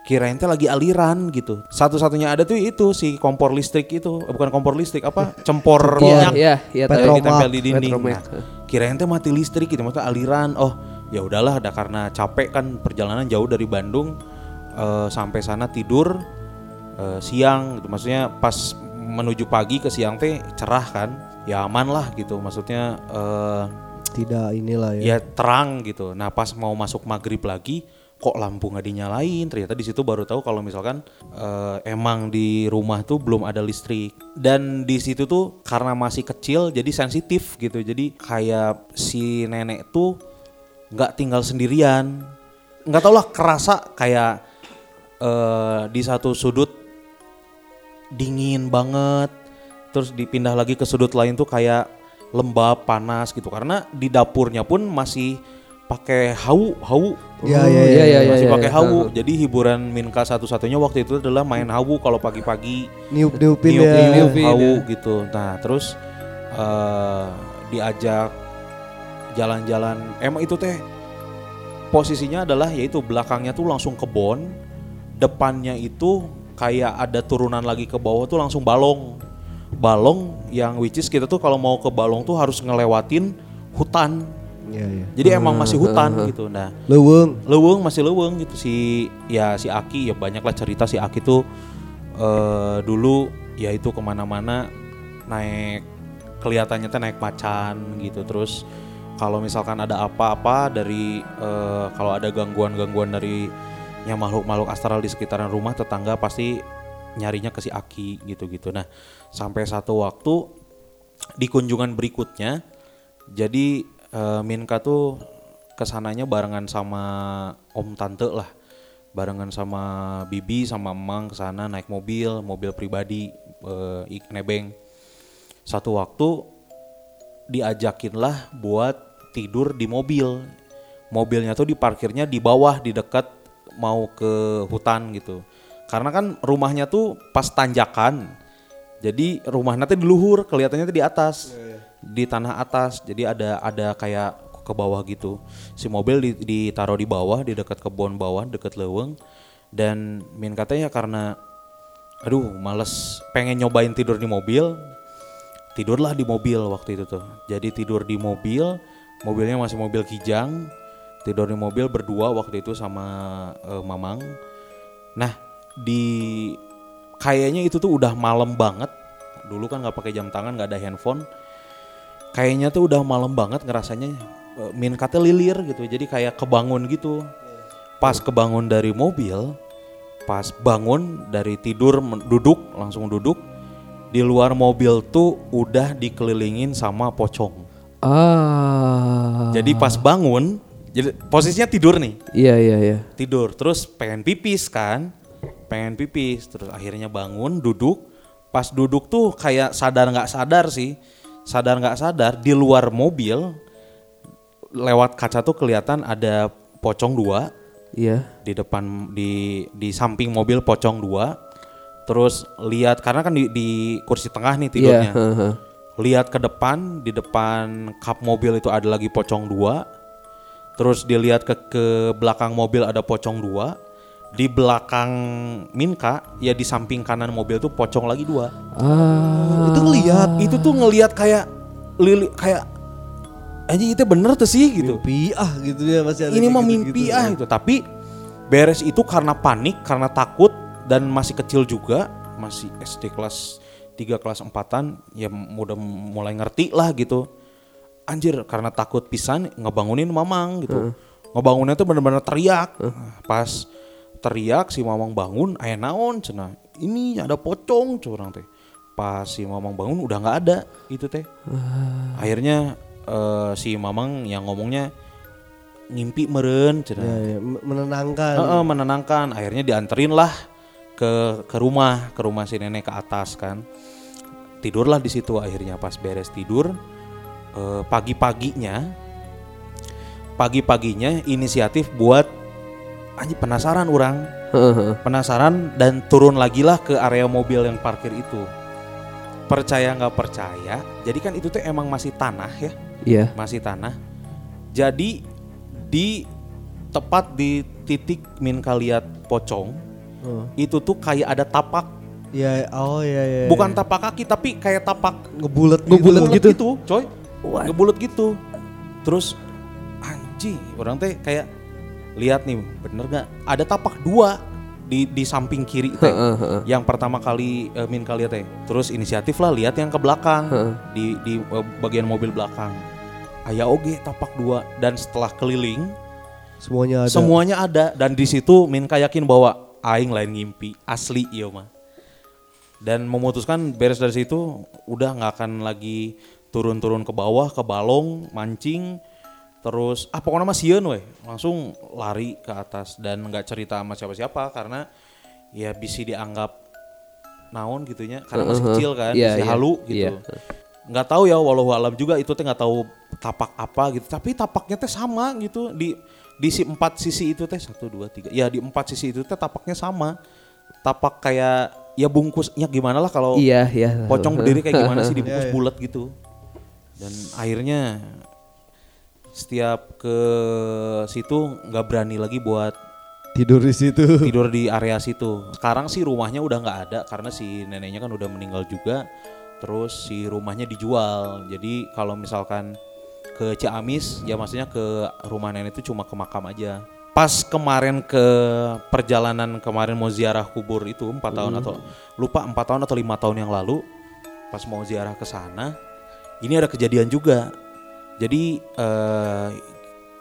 kirain tuh lagi aliran gitu. Satu-satunya ada tuh itu si kompor listrik itu, Eh, bukan kompor listrik apa? Cempor Iya, minyak iya, iya yang ditempel di dinding. Petromak. Nah, kirain tuh mati listrik gitu, maksudnya aliran. Oh ya udahlah, ada karena capek kan perjalanan jauh dari Bandung eh, sampai sana tidur eh, siang gitu. Maksudnya pas menuju pagi ke siang teh cerah kan, ya aman lah gitu. Maksudnya eh, Tidak inilah ya. ya terang gitu. Nah pas mau masuk maghrib lagi kok lampu nggak dinyalain? Ternyata di situ baru tahu kalau misalkan eh, emang di rumah tuh belum ada listrik. Dan di situ tuh karena masih kecil jadi sensitif gitu. Jadi kayak si nenek tuh nggak tinggal sendirian. Nggak tau lah kerasa kayak eh, di satu sudut dingin banget. Terus dipindah lagi ke sudut lain tuh kayak lembab panas gitu. Karena di dapurnya pun masih pakai hau hau. Iya, Oh, iya, iya, iya, masih iya, pakai iya. hau jadi hiburan Minka satu-satunya waktu itu adalah main hau kalau pagi-pagi. Niup-niupin niup ya. niup Niupin, hau ya. gitu. Nah terus eh, diajak jalan-jalan. Emang itu teh posisinya adalah yaitu belakangnya tuh langsung kebon depannya itu kayak ada turunan lagi ke bawah tuh langsung balong. Balong yang which is kita tuh kalau mau ke balong tuh harus ngelewatin hutan Iya, iya. jadi emang masih hutan gitu nah. Leweng. leweng masih leweng gitu. Si ya si Aki ya banyak lah cerita si Aki tuh eh dulu ya itu ke mana-mana naik kelihatannya tuh naik macan gitu. Terus kalau misalkan ada apa-apa dari eh, kalau ada gangguan-gangguan dari yang makhluk-makhluk astral di sekitaran rumah tetangga pasti nyarinya ke si Aki gitu-gitu. Nah sampai satu waktu di kunjungan berikutnya jadi eh, Minka tuh ke sananya barengan sama om tante lah. Barengan sama bibi sama emang ke sana naik mobil mobil pribadi ik nebeng. Satu waktu diajakin lah buat tidur di mobil. Mobilnya tuh diparkirnya di bawah di dekat mau ke hutan gitu. Karena kan rumahnya tuh pas tanjakan jadi rumahnya tuh di luhur kelihatannya tuh di atas di tanah atas. Jadi ada ada kayak ke bawah gitu. Si mobil di- ditaruh di bawah di dekat kebun bawah dekat leweng. Dan min katanya karena aduh males. Pengen nyobain tidur di mobil. Tidurlah di mobil waktu itu tuh. Jadi tidur di mobil mobilnya masih mobil kijang. Tidur di mobil berdua waktu itu sama eh, mamang. Nah di kayaknya itu tuh udah malam banget. Dulu kan nggak pakai jam tangan nggak ada handphone kayaknya tuh udah malam banget ngerasanya eh, min kata lilir gitu. Jadi kayak kebangun gitu. Pas kebangun dari mobil pas bangun dari tidur duduk langsung duduk di luar mobil tuh udah dikelilingin sama pocong. Ah. jadi pas bangun jadi posisinya tidur nih. Iya iya iya. tidur terus pengen pipis kan pengen pipis. Terus akhirnya bangun duduk. Pas duduk tuh kayak sadar nggak sadar sih sadar nggak sadar di luar mobil lewat kaca tuh kelihatan ada pocong dua Iya. di depan di di samping mobil pocong dua terus lihat karena kan di, di kursi tengah nih tidurnya Iya. heeh. lihat ke depan di depan kap mobil itu ada lagi pocong dua terus dilihat ke ke belakang mobil ada pocong dua di belakang Minka ya di samping kanan mobil tuh pocong lagi dua. Ah. Itu ngeliat. itu tuh ngelihat kayak lili kayak aja itu bener tuh sih gitu. Mimpi ah gitu ya masih ada ini mah gitu-gitu. mimpi ah itu tapi beres itu karena panik karena takut dan masih kecil juga masih SD kelas 3 kelas 4an ya udah mulai ngerti lah gitu. Anjir karena takut pisan ngebangunin mamang gitu. Ngebangunnya tuh bener-bener teriak. Pas teriak si mamang bangun ayah naon cina. Ini ada pocong curang teh. Pas si mamang bangun udah nggak ada itu teh. Akhirnya eh, si mamang yang ngomongnya ngimpi meren cina. Ya, ya, menenangkan. Heeh, menenangkan. Akhirnya dianterin lah ke ke rumah ke rumah si nenek ke atas kan. Tidurlah di situ akhirnya pas beres tidur. Eh, pagi-paginya pagi-paginya inisiatif buat anjing penasaran orang penasaran dan turun lagi lah ke area mobil yang parkir itu percaya nggak percaya jadi kan itu tuh emang masih tanah ya Iya. masih tanah. Jadi di tepat di titik min kaliat pocong Oh. itu tuh kayak ada tapak, Ya, oh ya ya. bukan tapak kaki tapi kayak tapak ngebulet Ngebulet ngebulet gitu? coy. What? Ngebulet gitu. Terus anjing, orang teh kayak lihat nih, bener nggak? Ada tapak dua di di samping kiri teh. Yang pertama kali eh, min kaliat teh. Terus inisiatif lah lihat yang ke belakang Heeh. di di eh, bagian mobil belakang. Aya oge tapak dua dan setelah keliling Semuanya ada. semuanya ada dan di situ Minka yakin bahwa aing lain ngimpi asli iya mah. Dan memutuskan beres dari situ udah nggak akan lagi turun-turun ke bawah ke balong mancing terus ah pokoknya mah sieun weh. Langsung lari ke atas dan nggak cerita sama siapa-siapa karena ya bisa dianggap naon gitunya karena masih Heeh, kecil kan iya, masih iya, halu gitu. Iya. nggak tahu ya walau alam juga itu teh nggak tahu tapak apa gitu. Tapi tapaknya teh sama gitu. Di di si empat sisi itu teh satu dua tiga. Ya di empat sisi itu teh tapaknya sama. Tapak kayak ya bungkusnya gimana lah kalau Iya, iya. pocong berdiri kayak gimana sih dibungkus Iya, iya. bulat gitu. Dan akhirnya setiap ke situ nggak berani lagi buat Tidur di situ. tidur di area situ. Sekarang sih rumahnya udah nggak ada karena si neneknya kan udah meninggal juga. Terus si rumahnya dijual. Jadi kalau misalkan ke Ciamis ya maksudnya ke rumah nenek itu cuma ke makam aja. Pas kemarin ke perjalanan kemarin mau ziarah kubur itu empat tahun atau lupa empat tahun atau lima tahun yang lalu pas mau ziarah ke sana ini ada kejadian juga. Jadi eh,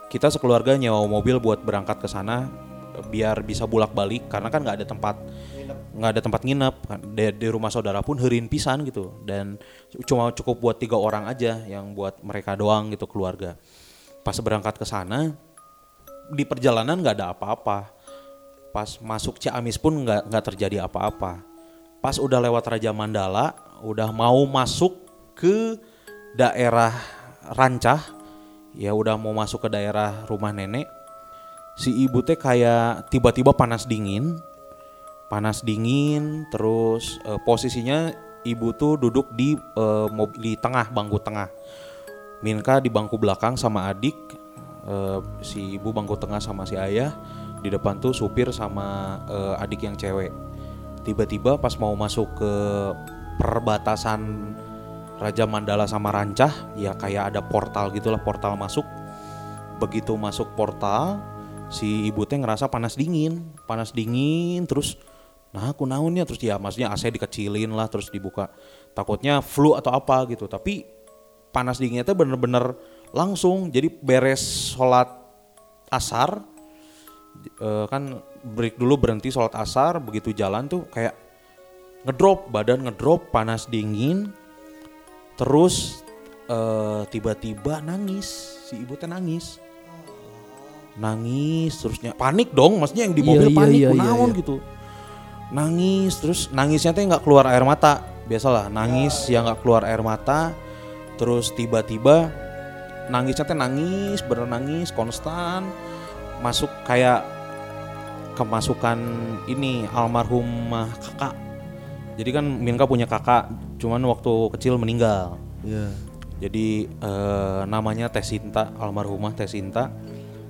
kita sekeluarga nyewa mobil buat berangkat ke sana biar bisa bolak balik karena kan nggak ada tempat nggak ada tempat nginep. Kan di, di rumah saudara pun herin pisan gitu. Dan cuma cukup buat tiga orang aja yang buat mereka doang gitu keluarga. Pas berangkat ke sana di perjalanan nggak ada apa-apa. Pas masuk Ciamis pun nggak nggak terjadi apa-apa. Pas udah lewat Raja Mandala udah mau masuk ke daerah Rancah ya udah mau masuk ke daerah rumah nenek. Si ibu teh kayak tiba-tiba panas dingin panas dingin terus eh, posisinya ibu tuh duduk di eh, mob- di tengah bangku tengah. Minka di bangku belakang sama adik eh, si ibu bangku tengah sama si ayah di depan tuh supir sama eh, adik yang cewek. Tiba-tiba pas mau masuk ke perbatasan Raja Mandala sama Rancah ya kayak ada portal gitulah portal masuk. Begitu masuk portal si ibu teh ngerasa panas dingin panas dingin terus nah aku naunnya terus ya maksudnya AC dikecilin lah terus dibuka. Takutnya flu atau apa gitu tapi panas dinginnya teh bener-bener langsung. Jadi beres sholat asar eh, kan break dulu berhenti sholat asar begitu jalan tuh kayak ngedrop badan ngedrop panas dingin terus eh, tiba-tiba nangis. Si ibu teh nangis. Nangis terusnya panik dong maksudnya yang di Iya, mobil iya, panik iya, iya, iya. gitu. Nangis terus nangisnya teh nggak keluar air mata. Biasalah nangis yang nggak keluar air mata. Terus tiba-tiba nangisnya teh nangis bener nangis konstan. Masuk kayak kemasukan ini almarhumah kakak. Jadi kan Minka punya kakak cuman waktu kecil meninggal Iya. jadi eh, namanya Teh Sinta, almarhumah Teh Sinta.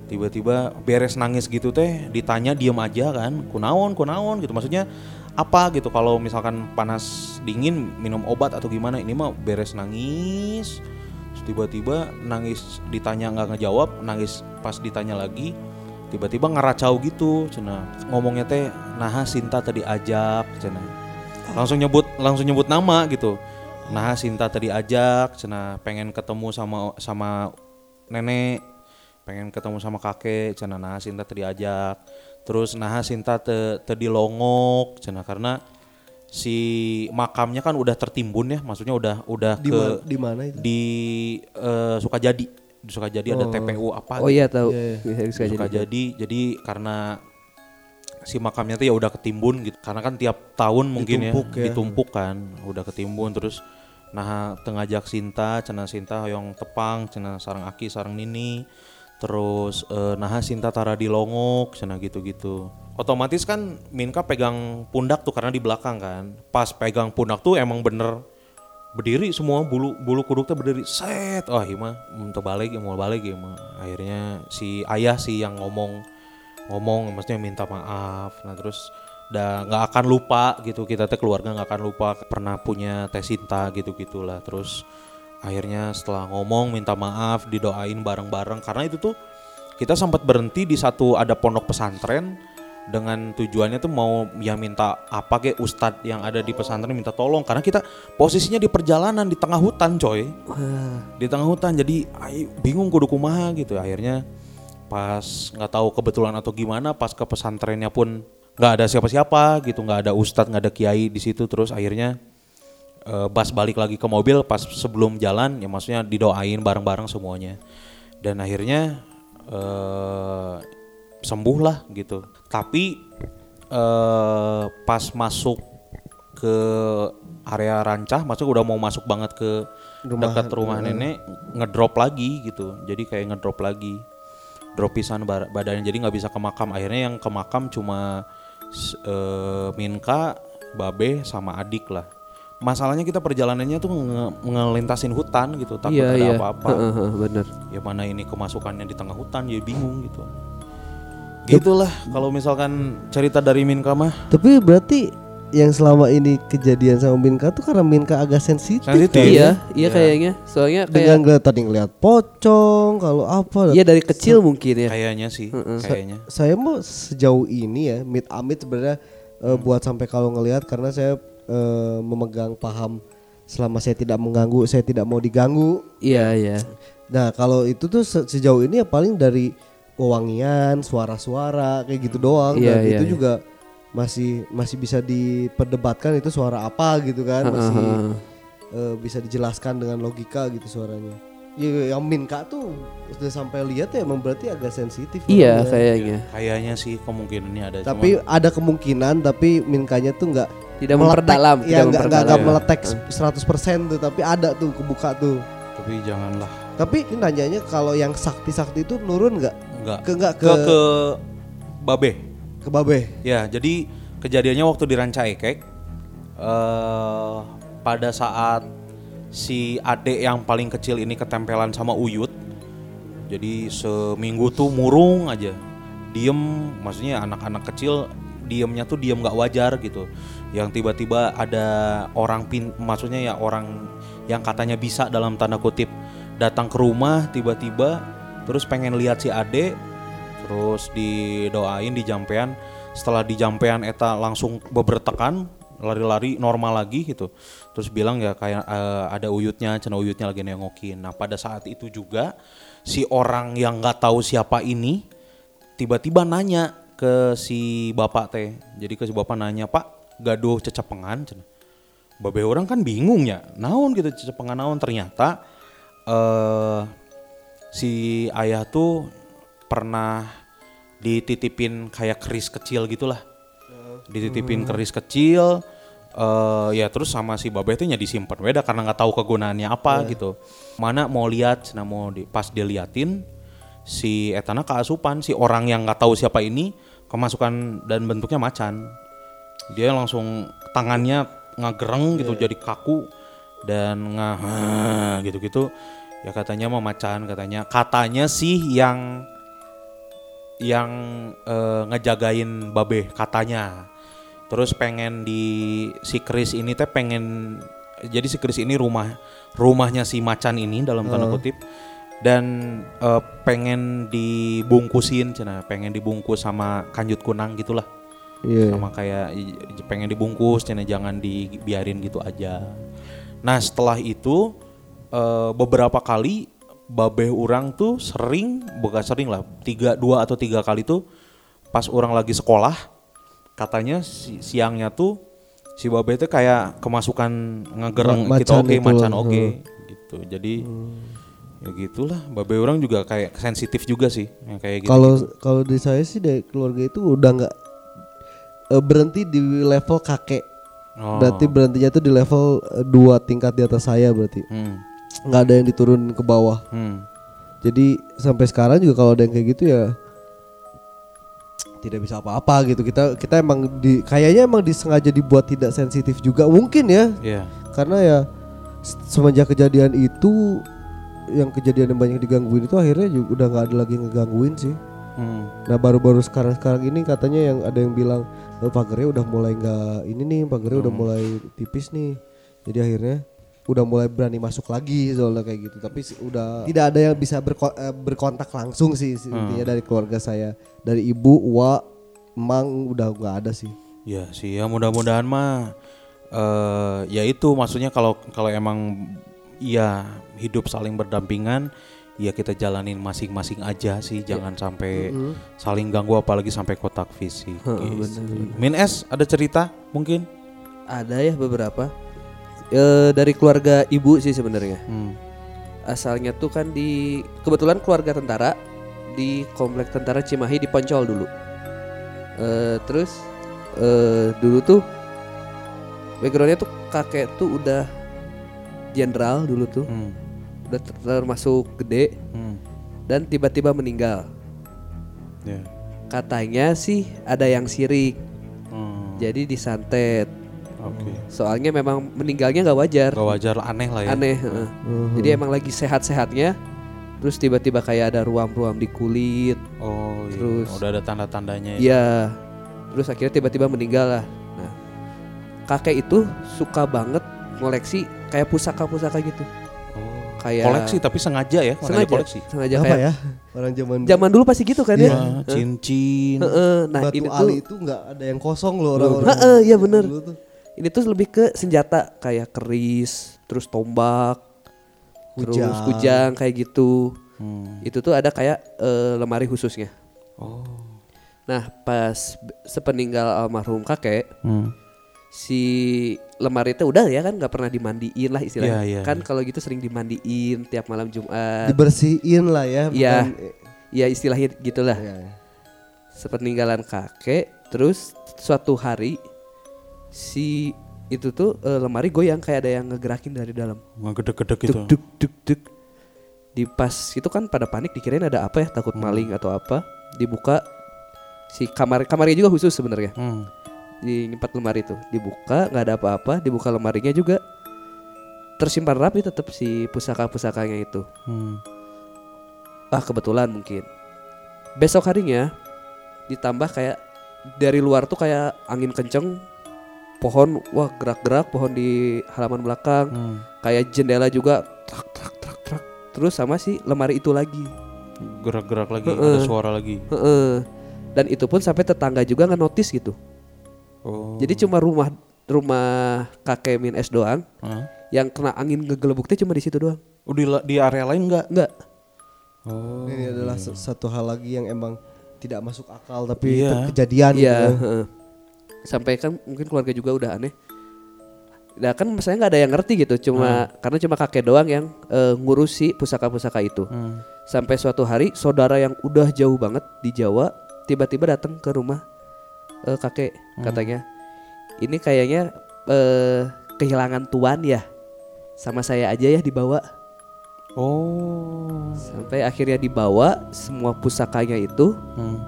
Tiba-tiba beres nangis gitu teh, ditanya diem aja kan, kunaon, kunaon gitu. Maksudnya apa gitu kalau misalkan panas dingin minum obat atau gimana ini mah beres nangis tiba-tiba nangis ditanya nggak ngejawab nangis pas ditanya lagi tiba-tiba ngeracau gitu cina ngomongnya teh nah Sinta tadi ajak cina langsung nyebut langsung nyebut nama gitu nah Sinta tadi ajak cina pengen ketemu sama sama nenek pengen ketemu sama kakek cina nah Sinta tadi ajak terus nah Sinta te, tadi longok cina karena si makamnya kan udah tertimbun ya maksudnya udah udah Di ke di mana itu? di eh, Sukajadi di Sukajadi ada TPU apa Oh gitu. iya tahu. Iya, Bisa bisa jadi. Sukajadi jadi karena si makamnya tuh ya udah ketimbun gitu. Karena kan tiap tahun mungkin Ditumpuk ya, ya. ditumpuk kan udah ketimbun. Terus nah tengajak Sinta cina Sinta hoyong tepang cina sarang Aki sarang Nini. Terus eh, nah Sinta tara di longok cina gitu-gitu. Otomatis kan Minka pegang pundak tuh karena di belakang kan. Pas pegang pundak tuh emang bener berdiri semua bulu bulu kuduknya berdiri set. Oh iya mah untuk balik ya mau balik ya mah. Akhirnya si ayah sih yang ngomong ngomong maksudnya minta maaf. Nah terus udah nggak akan lupa gitu. Kita teh keluarga nggak akan lupa pernah punya teh Sinta gitu gitulah. Terus akhirnya setelah ngomong minta maaf didoain bareng-bareng. Karena itu tuh kita sempat berhenti di satu ada pondok pesantren dengan tujuannya tuh mau ya minta apa kayak ustadz yang ada di pesantren minta tolong. Karena kita posisinya di perjalanan di tengah hutan coy. Di tengah hutan jadi ay, bingung kudu kumaha gitu. Akhirnya pas nggak tahu kebetulan atau gimana pas ke pesantrennya pun nggak ada siapa-siapa gitu nggak ada ustadz nggak ada kiai di situ terus akhirnya eh, Bas balik lagi ke mobil pas sebelum jalan ya maksudnya didoain bareng-bareng semuanya. Dan akhirnya eh sembuh lah gitu. Tapi eh pas masuk ke area rancah maksudnya udah mau masuk banget ke Rumah- dekat rumah nenek ngedrop lagi gitu. Jadi kayak ngedrop lagi drop pisan bar- badannya jadi nggak bisa ke makam. Akhirnya yang ke makam cuma eh, Minka Babe sama adik lah. Masalahnya kita perjalanannya tuh nge- ngelintasin hutan gitu takut iya ada iya. apa-apa. Heeh, bener. ya mana ini kemasukannya di tengah hutan ya bingung gitu. Gitulah kalau misalkan cerita dari Minka mah. Tapi berarti yang selama ini kejadian sama Minka tuh karena Minka agak sensitif. Sensitif. kan? Iya, iya Iya. kayaknya. Soalnya Dengan kayak ngeliat tadi ngeliat pocong kalau apa. iya dari kecil mungkin ya. kayaknya sih kayaknya Saya mau sejauh ini ya, mit amit sebenarnya eh, buat sampai kalau ngelihat karena saya eh, memegang paham selama saya tidak mengganggu, saya tidak mau diganggu. Iya, iya. Nah kalau itu tuh se- sejauh ini ya paling dari wewangian, suara-suara kayak gitu doang. Iya, Dan iya, itu iya. juga masih masih bisa diperdebatkan itu suara apa gitu kan, masih Heeh. eh, bisa dijelaskan dengan logika gitu suaranya. Ya, yang Minka tuh udah sampai lihat ya emang berarti agak sensitif. Iya orangnya. kayaknya. kayaknya sih kemungkinannya ada Tapi ada kemungkinan tapi Minkanya tuh nggak Tidak meletek. memperdalam, ya tidak nggak nggak nggak meletek 100% tuh, tapi ada tuh kebuka tuh. cuman- tapi janganlah Tapi ini nanyanya kalau yang sakti-sakti itu nurun nggak enggak ke nggak ke ke ke Babe ke Babe? Ya, jadi kejadiannya waktu di Ranca Ekek eh pada saat si adek yang paling kecil ini ketempelan sama Uyut. Jadi seminggu tuh murung aja. Diem, maksudnya anak-anak kecil diemnya tuh diem nggak wajar gitu. Yang tiba-tiba ada orang pin maksudnya ya orang yang katanya bisa dalam tanda kutip datang ke rumah tiba-tiba terus pengen lihat si adek terus didoain di jampean setelah di jampean eta langsung bebertekan lari-lari normal lagi gitu. Terus bilang ya kayak eh, ada uyutnya cina uyutnya lagi nengokin. Nah pada saat itu juga si orang yang nggak tahu siapa ini tiba-tiba nanya ke si bapak teh. Jadi ke si bapak nanya pak gaduh cecepengan cina. Babe orang kan bingung ya. Naon gitu cecepengan naon? Ternyata eh si ayah tuh pernah dititipin kayak keris kecil gitulah. Dititipin keris kecil eh ya terus sama si babe itu disimpan beda karena nggak tahu kegunaannya apa gitu. Mana mau lihat nah mau di, pas diliatin si etana keasupan si orang yang nggak tahu siapa ini kemasukan dan bentuknya macan. Dia langsung tangannya ngagereng gitu jadi kaku dan nggak gitu-gitu. Ya katanya mau macan katanya katanya sih yang yang eh, ngejagain babe katanya. Terus pengen di si Chris ini teh pengen jadi si Chris ini rumah rumahnya si macan ini dalam tanda kutip. Dan eh, pengen dibungkusin cina pengen dibungkus sama kanjut kunang gitulah. Iya. sama kayak pengen dibungkus cina jangan dibiarin gitu aja. Nah setelah itu eh, beberapa kali babeh orang tuh sering bukan sering lah tiga dua atau tiga kali tuh pas orang lagi sekolah katanya si- siangnya tuh si babeh itu kayak kemasukan ngegereng Ma- kita oke itu macan oke heeh. gitu jadi ya gitulah babeh orang juga kayak sensitif juga sih yang kayak gitu Kalau kalau di saya sih dari keluarga itu udah nggak eh, berhenti di level kakek. Oh. Berarti berhentinya tuh di level eh, dua tingkat di atas saya berarti. hmm. Nggak ada yang diturun ke bawah. Hmm. Jadi sampai sekarang juga kalau ada yang kayak gitu ya tidak bisa apa-apa gitu. Kita kita emang di kayaknya emang disengaja dibuat tidak sensitif juga mungkin ya. Iya. Karena ya semenjak kejadian itu yang kejadian yang banyak digangguin itu akhirnya juga udah nggak ada lagi ngegangguin sih. Hmm. Nah baru-baru sekarang-sekarang ini katanya yang ada yang bilang "Eh, pagarnya udah mulai nggak ini nih pagarnya udah mulai tipis nih. Jadi akhirnya udah mulai berani masuk lagi soalnya kayak gitu. Tapi udah tidak ada yang bisa berko- eh, berkontak langsung sih sih, intinya dari keluarga saya. Dari ibu, wa, emang udah nggak ada sih. Ya sih ya mudah-mudahan mah eh ya itu maksudnya kalau kalau emang ya hidup saling berdampingan ya kita jalanin masing-masing aja sih jangan sampai saling ganggu apalagi sampai kotak fisik. gitu. Min S ada cerita mungkin? Ada ya beberapa. Eh dari keluarga ibu sih sebenarnya. Hmm. Asalnya tuh kan di kebetulan keluarga tentara di komplek tentara Cimahi di Poncol dulu. Eh terus eh dulu tuh backgroundnya tuh kakek tuh udah jenderal dulu tuh, Hmm. udah ter- termasuk gede Hmm. dan tiba-tiba meninggal. Ya. Katanya sih ada yang sirik, Hmm. jadi disantet. Oke. Soalnya memang meninggalnya nggak wajar, Gak wajar lah aneh lah ya. aneh. heeh. Jadi emang lagi sehat-sehatnya, terus tiba-tiba kayak ada ruam-ruam di kulit, Oh iya. Terus- udah ada tanda-tandanya ya. Iya. Terus akhirnya tiba-tiba meninggal lah. Nah, kakek itu suka banget ngoleksi kayak pusaka-pusaka gitu. Oh. Kayak Koleksi tapi sengaja ya, sengaja sengaja koleksi. sengaja Apa kayak ya? Orang zaman dulu. zaman dulu pasti gitu kan ya. Wah, cincin. Heeh, nah Batu ini Ali tuh itu nggak ada yang kosong loh orang-orang. Heeh, iya bener. Ini tuh lebih ke senjata kayak keris, terus tombak, terus Kujang. kujang kayak gitu. Hmm. Itu tuh ada kayak eh, lemari khususnya. Oh. Nah, pas sepeninggal almarhum kakek, Hmm. si lemari itu udah ya kan nggak pernah dimandiin lah istilahnya. Iya, iya, kan kalau gitu sering dimandiin tiap malam Jumat. Dibersihin lah ya. Iya. bukan- Ya istilahnya gitulah. Iya, iya. Sepeninggalan kakek, terus suatu hari si itu tuh eh, lemari goyang kayak ada yang ngegerakin dari dalam. Ngegedek-gedek gitu. Duk duk duk. Di pas itu kan pada panik dikirain ada apa ya takut maling atau apa. Dibuka si kamar kamarnya juga khusus sebenarnya. Hmm. di nyimpat lemari itu dibuka nggak ada apa-apa dibuka lemarinya juga tersimpan rapi tetap si pusaka-pusakanya itu Hmm. ah kebetulan mungkin besok harinya ditambah kayak dari luar tuh kayak angin kenceng pohon wah gerak-gerak pohon di halaman belakang Hmm. kayak jendela juga trak trak trak trak terus sama si lemari itu lagi Gerak-gerak lagi, Heeh. ada suara lagi. Heeh. dan itu pun sampai tetangga juga nggak notice gitu Oh. jadi cuma rumah rumah kakek min es doang Hah? yang kena angin ngegelebuknya cuma di situ doang Oh, di, di area lain enggak? enggak Oh. Ini adalah satu hal lagi yang emang tidak masuk akal tapi Iya. itu kejadian iya gitu. heeh. Sampai kan mungkin keluarga juga udah aneh Nah kan saya nggak ada yang ngerti gitu cuma karena cuma kakek doang yang eh, ngurusi pusaka-pusaka itu Hmm. sampai suatu hari saudara yang udah jauh banget di Jawa tiba-tiba datang ke rumah eh, kakek katanya ini kayaknya eh, kehilangan tuan ya sama saya aja ya dibawa Oh. sampai akhirnya dibawa semua pusakanya itu Hmm.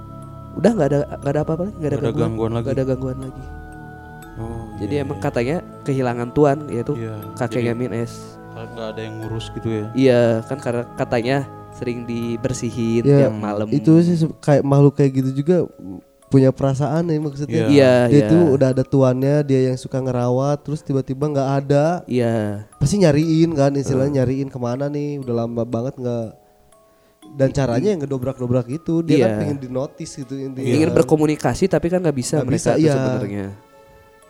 Udah nggak ada nggak ada apa-apa lagi nggak ada, ada gangguan lagi. nggak ada gangguan lagi Oh. jadi iya, emang iya. katanya kehilangan tuan yaitu Iya, kakeknya jadi- Min Es nggak ada yang ngurus gitu ya. iya kan karena katanya sering dibersihin Ya, tiap malam Itu sih kayak makhluk kayak gitu juga punya perasaan ya maksudnya. Iya. iya Dia iya itu udah ada tuannya, dia yang suka ngerawat, terus tiba-tiba nggak ada, iya pasti nyariin kan, istilahnya nyariin ke mana nih, udah lama banget nggak dan caranya yang ngedobrak-dobrak itu dia Iya. kan pengen di notice gitu intinya. ingin kan. berkomunikasi tapi kan nggak bisa Nggak mereka bisa, iya. sebenarnya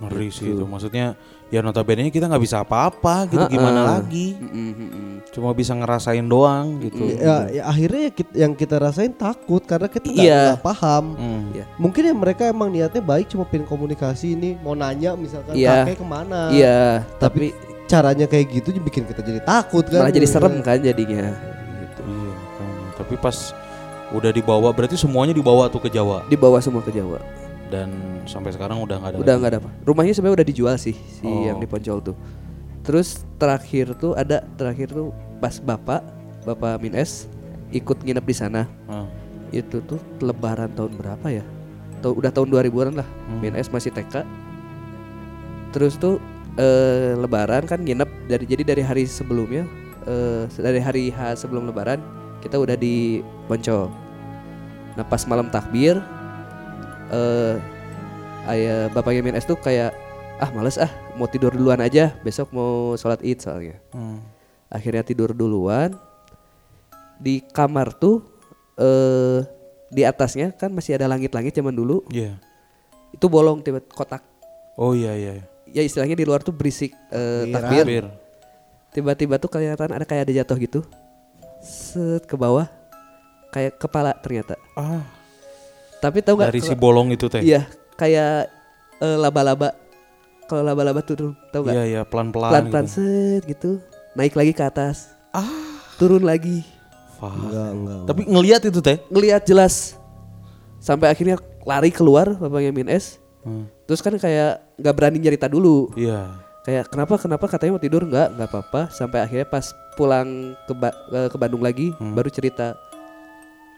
Ngeri sih itu. Maksudnya ya notabene kita nggak bisa apa-apa gitu. Gimana lagi? Mm-mm, mm-mm. Cuma bisa ngerasain doang gitu. Ya, ya akhirnya ya kit- yang kita rasain takut karena kita nggak Iya. nggak paham. Hmm. Iya. Mungkin ya mereka emang niatnya baik cuma pengen komunikasi ini mau nanya misalkan Iya. kakek ke mana. iya tapi Caranya kayak gitu bikin kita jadi takut kan. malah jadi serem kan jadinya gitu. Iya. Tapi pas udah dibawa berarti semuanya dibawa tuh ke Jawa dibawa semua ke Jawa dan sampai sekarang udah nggak ada. udah nggak ada apa rumahnya sebenarnya udah dijual sih si Oh. yang di Poncol tuh terus terakhir tuh ada terakhir tuh pas bapak bapak Min S ikut nginep di sana Ah. itu tuh lebaran tahun berapa ya Tuh, udah tahun 2000-an lah Hmm. Min S masih TK terus tuh eh, lebaran kan nginep dari jadi dari hari sebelumnya eh, dari hari H sebelum lebaran kita udah di Poncol nah pas malam takbir eh ayah bapaknya Min S tuh kayak ah males ah mau tidur duluan aja besok mau sholat id soalnya Hmm. akhirnya tidur duluan di kamar tuh eh di atasnya kan masih ada langit-langit zaman dulu Iya. itu bolong tiba kotak Oh iya iya. ya istilahnya di luar tuh berisik eh, Iya. takbir Takbir. tiba-tiba tuh kelihatan ada kayak ada jatuh gitu set ke bawah kayak kepala ternyata Ah, tapi tahu nggak dari si bolong itu teh. iya kayak eh, laba-laba kalau laba-laba turun tahu nggak Iya iya pelan-pelan. pelan-pelan gitu. set gitu naik lagi ke atas Ah, turun lagi fuck. Enggak, enggak. Tapi ngelihat itu teh. ngelihat jelas sampai akhirnya lari keluar bapaknya Min S Hmm. terus kan kayak nggak berani nyerita dulu Iya. Kayak kenapa kenapa? Katanya mau tidur. Nggak nggak apa-apa. Sampai akhirnya pas pulang ke Ba- ke, ke Bandung lagi baru cerita.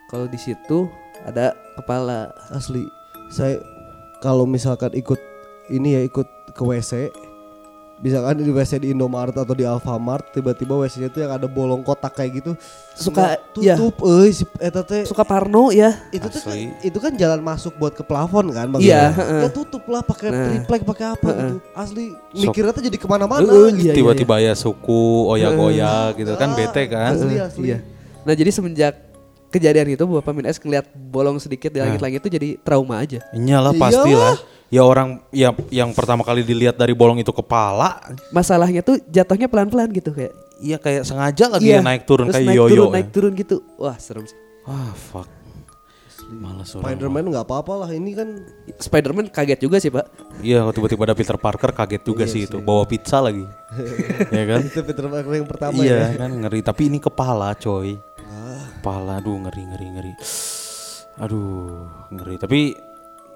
Kalau di situ ada kepala. Asli saya kalau misalkan ikut ini ya ikut ke WC misalkan di WC di Indomaret atau di Alfamart tiba-tiba WC-nya tuh yang ada bolong kotak kayak gitu Suka, iya. tutup euy si eta teh suka Parno ya itu tuh kan, itu kan jalan masuk buat ke plafon kan Bang? Iya, Ya heeh. tutup lah pakai Nah. triplek pakai apa gitu asli mikirnya tuh jadi ke mana-mana Heeh, gitu. iya, iya, Tiba-tiba ya suku oyak-oyak gitu kan bete kan. asli asli iya nah jadi semenjak kejadian itu bapak Min S ngeliat bolong sedikit di langit-langit itu jadi trauma aja Iyalah Iyalah. pastilah. Ya orang ya yang pertama kali dilihat dari bolong itu kepala, masalahnya tuh jatuhnya pelan-pelan gitu kayak iya kayak sengaja lagi Iya, ya naik turun terus kayak naik yoyo. turun, ya. naik turun gitu wah serem sih Ah fuck. Males orang. Spiderman nggak apa-apa lah ini kan Spiderman kaget juga sih pak Iya, kalau tiba-tiba ada Peter Parker kaget juga sih itu, bawa pizza lagi. ya kan? itu Peter Parker yang pertama iya ya kan ngeri, tapi ini kepala coy. Kepala, aduh ngeri ngeri ngeri. Aduh ngeri. Tapi